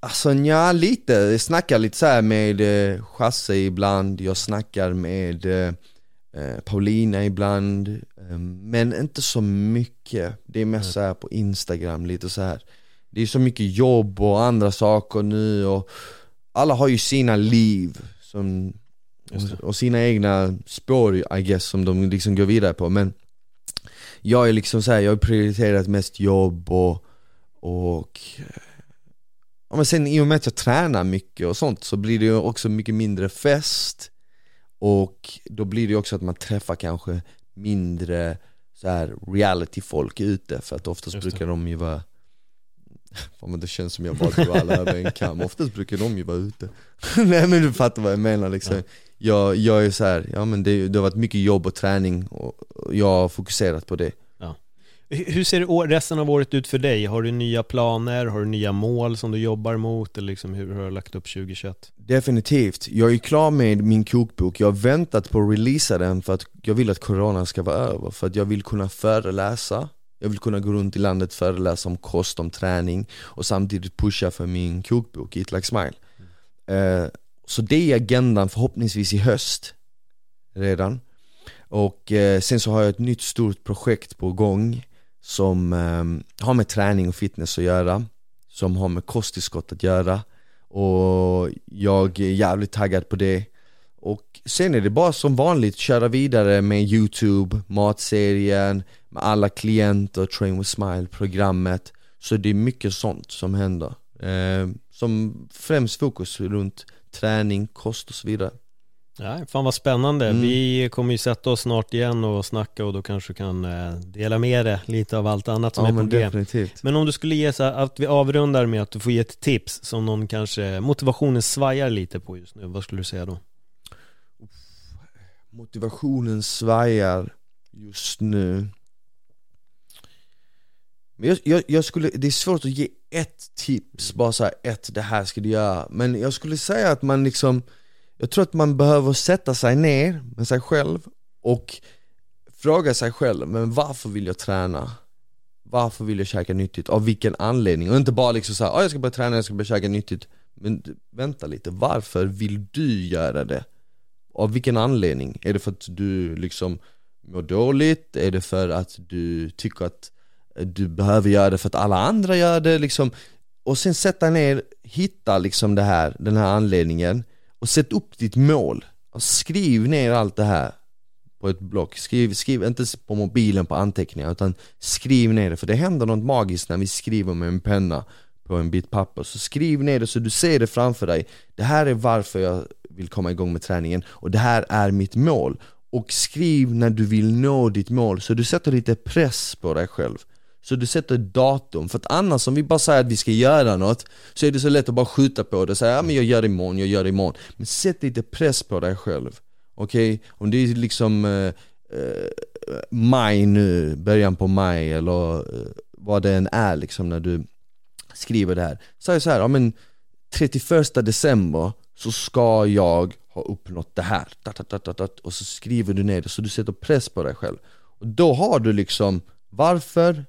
Alltså ja, lite, jag snackar lite så här med eh, Chasse ibland, jag snackar med eh, eh, Paulina ibland eh, Men inte så mycket, det är mest så här på Instagram lite så här. Det är så mycket jobb och andra saker nu och alla har ju sina liv som, och, sina egna spår I guess som de liksom går vidare på. Men Jag är liksom så här, jag har prioriterat mest jobb och, och Ja, men sen i och med att jag tränar mycket och sånt så blir det ju också mycket mindre fest. Och då blir det också att man träffar kanske mindre så här reality-folk ute för att oftast brukar de ju vara Fan men det känns som jag bara drar alla över en kam, oftast brukar de ju vara ute Nej men du fattar vad jag menar liksom jag, jag är så här, ja men det, det har varit mycket jobb och träning och jag har fokuserat på det Hur hur ser resten av året ut för dig? Har du nya planer? Har du nya mål som du jobbar mot? Eller liksom hur har du lagt upp 2021? Definitivt. Jag är klar med min kokbok, jag har väntat på att releasa den för att jag vill att corona ska vara över, för att jag vill kunna föreläsa jag vill kunna gå runt i landet föreläsa om kost, om träning och samtidigt pusha för min kokbok Eat Like Smile. Eh, Så det är agendan förhoppningsvis i höst redan. Och eh, sen så har jag ett nytt stort projekt på gång som eh, har med träning och fitness att göra Som har med kosttillskott att göra. Och jag är jävligt taggad på det. Och sen är det bara som vanligt köra vidare med youtube, matserien, med alla klienter, Train with Smile, programmet Så det är mycket sånt som händer eh, Som främst fokus runt träning, kost och så vidare Ja, fan vad spännande. Mm. Vi kommer ju sätta oss snart igen och snacka och då kanske kan eh, dela med dig lite av allt annat som ja, är på men definitivt. Men om du skulle ge så att vi avrundar med att du får ge ett tips som någon kanske motivationen svajar lite på just nu, vad skulle du säga då? Motivationen svajar just nu men jag, jag, jag, skulle, det är svårt att ge ett tips, bara så ett, det här ska du göra Men jag skulle säga att man liksom jag tror att man behöver sätta sig ner med sig själv och fråga sig själv, men varför vill jag träna? Varför vill jag käka nyttigt? Av vilken anledning? Och inte bara liksom såhär, oh, jag ska börja träna, jag ska börja käka nyttigt Men vänta lite, varför vill du göra det? Av vilken anledning? Är det för att du liksom mår dåligt? Är det för att du tycker att du behöver göra det för att alla andra gör det? Liksom? Och sen sätta ner, hitta liksom det här, den här anledningen och sätt upp ditt mål. Och skriv ner allt det här på ett block. Skriv, skriv inte på mobilen på anteckningar utan skriv ner det för det händer något magiskt när vi skriver med en penna på en bit papper. Så skriv ner det så du ser det framför dig. Det här är varför jag vill komma igång med träningen och det här är mitt mål. Och skriv när du vill nå ditt mål så du sätter lite press på dig själv. Så du sätter ett datum, för att annars om vi bara säger att vi ska göra något Så är det så lätt att bara skjuta på det och säga ja men jag gör det imorgon, jag gör det imorgon Men sätt lite press på dig själv Okej? Okay? Om det är liksom eh, eh, maj nu, början på maj eller eh, vad det än är liksom när du skriver det här Säg så här, ja men 31 december så ska jag ha uppnått det här och så skriver du ner det så du sätter press på dig själv och då har du liksom varför,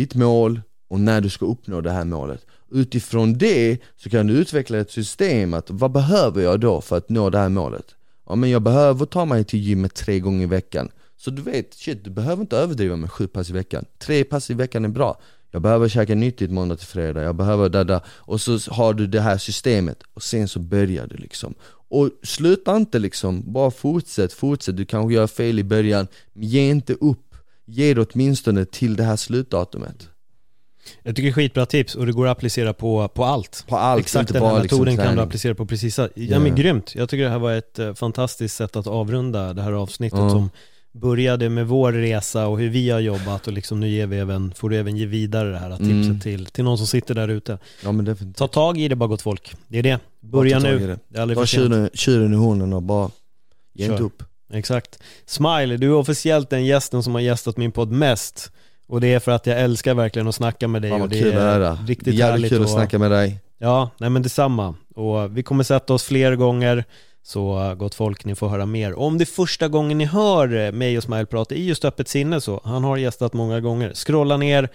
ditt mål och när du ska uppnå det här målet. Utifrån det så kan du utveckla ett system att vad behöver jag då för att nå det här målet? Ja men jag behöver ta mig till gymmet tre gånger i veckan. Så du vet, shit du behöver inte överdriva med sju pass i veckan. Tre pass i veckan är bra. Jag behöver käka nyttigt måndag till fredag, jag behöver dada Och så har du det här systemet och sen så börjar du liksom Och sluta inte liksom, bara fortsätt, fortsätt. Du kanske gör fel i början, men ge inte upp ge det åtminstone till det här slutdatumet. Jag tycker det är skitbra tips och det går att applicera på, på allt. På allt, Exakt inte den här liksom metoden liksom kan du applicera på precis Ja yeah. men grymt, jag tycker det här var ett uh, fantastiskt sätt att avrunda det här avsnittet uh. som började med vår resa och hur vi har jobbat och liksom nu ger vi även, får du även ge vidare det här tipset mm. till, till någon som sitter där ute. Ja, men definitivt. Ta tag i det bara gott folk, det är det. Börja nu, det. det är aldrig för sent. tjuren i hornen och bara, ge inte upp. Exakt. Smiley, du är officiellt den gästen som har gästat min podd mest. Och det är för att jag älskar verkligen att snacka med dig. Ja, och det kul är det. riktigt Jävligt härligt. kul att snacka med dig. Ja, nej men detsamma. Och vi kommer sätta oss fler gånger. Så gott folk, ni får höra mer. Om det är första gången ni hör mig och Smile prata i just öppet sinne så, han har gästat många gånger. Scrolla ner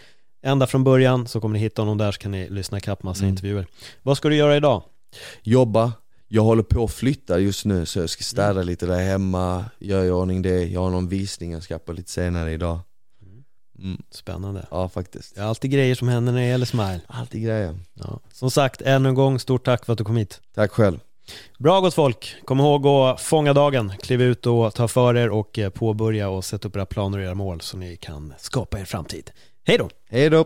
ända från början så kommer ni hitta honom där så kan ni lyssna ikapp massa mm. intervjuer. Vad ska du göra idag? Jobba, jag håller på att flytta just nu så jag ska städa mm. lite där hemma, göra i ordning det, jag har någon visning jag ska på lite senare idag mm. mm. Spännande Ja faktiskt Det är alltid grejer som händer när det gäller Smile Alltid grejer ja. Som sagt, ännu en gång, stort tack för att du kom hit Tack själv Bra gott folk, kom ihåg att fånga dagen, kliv ut och ta för er och eh, påbörja och sätta upp era planer och era mål så ni kan skapa er framtid Hej då! Hej då!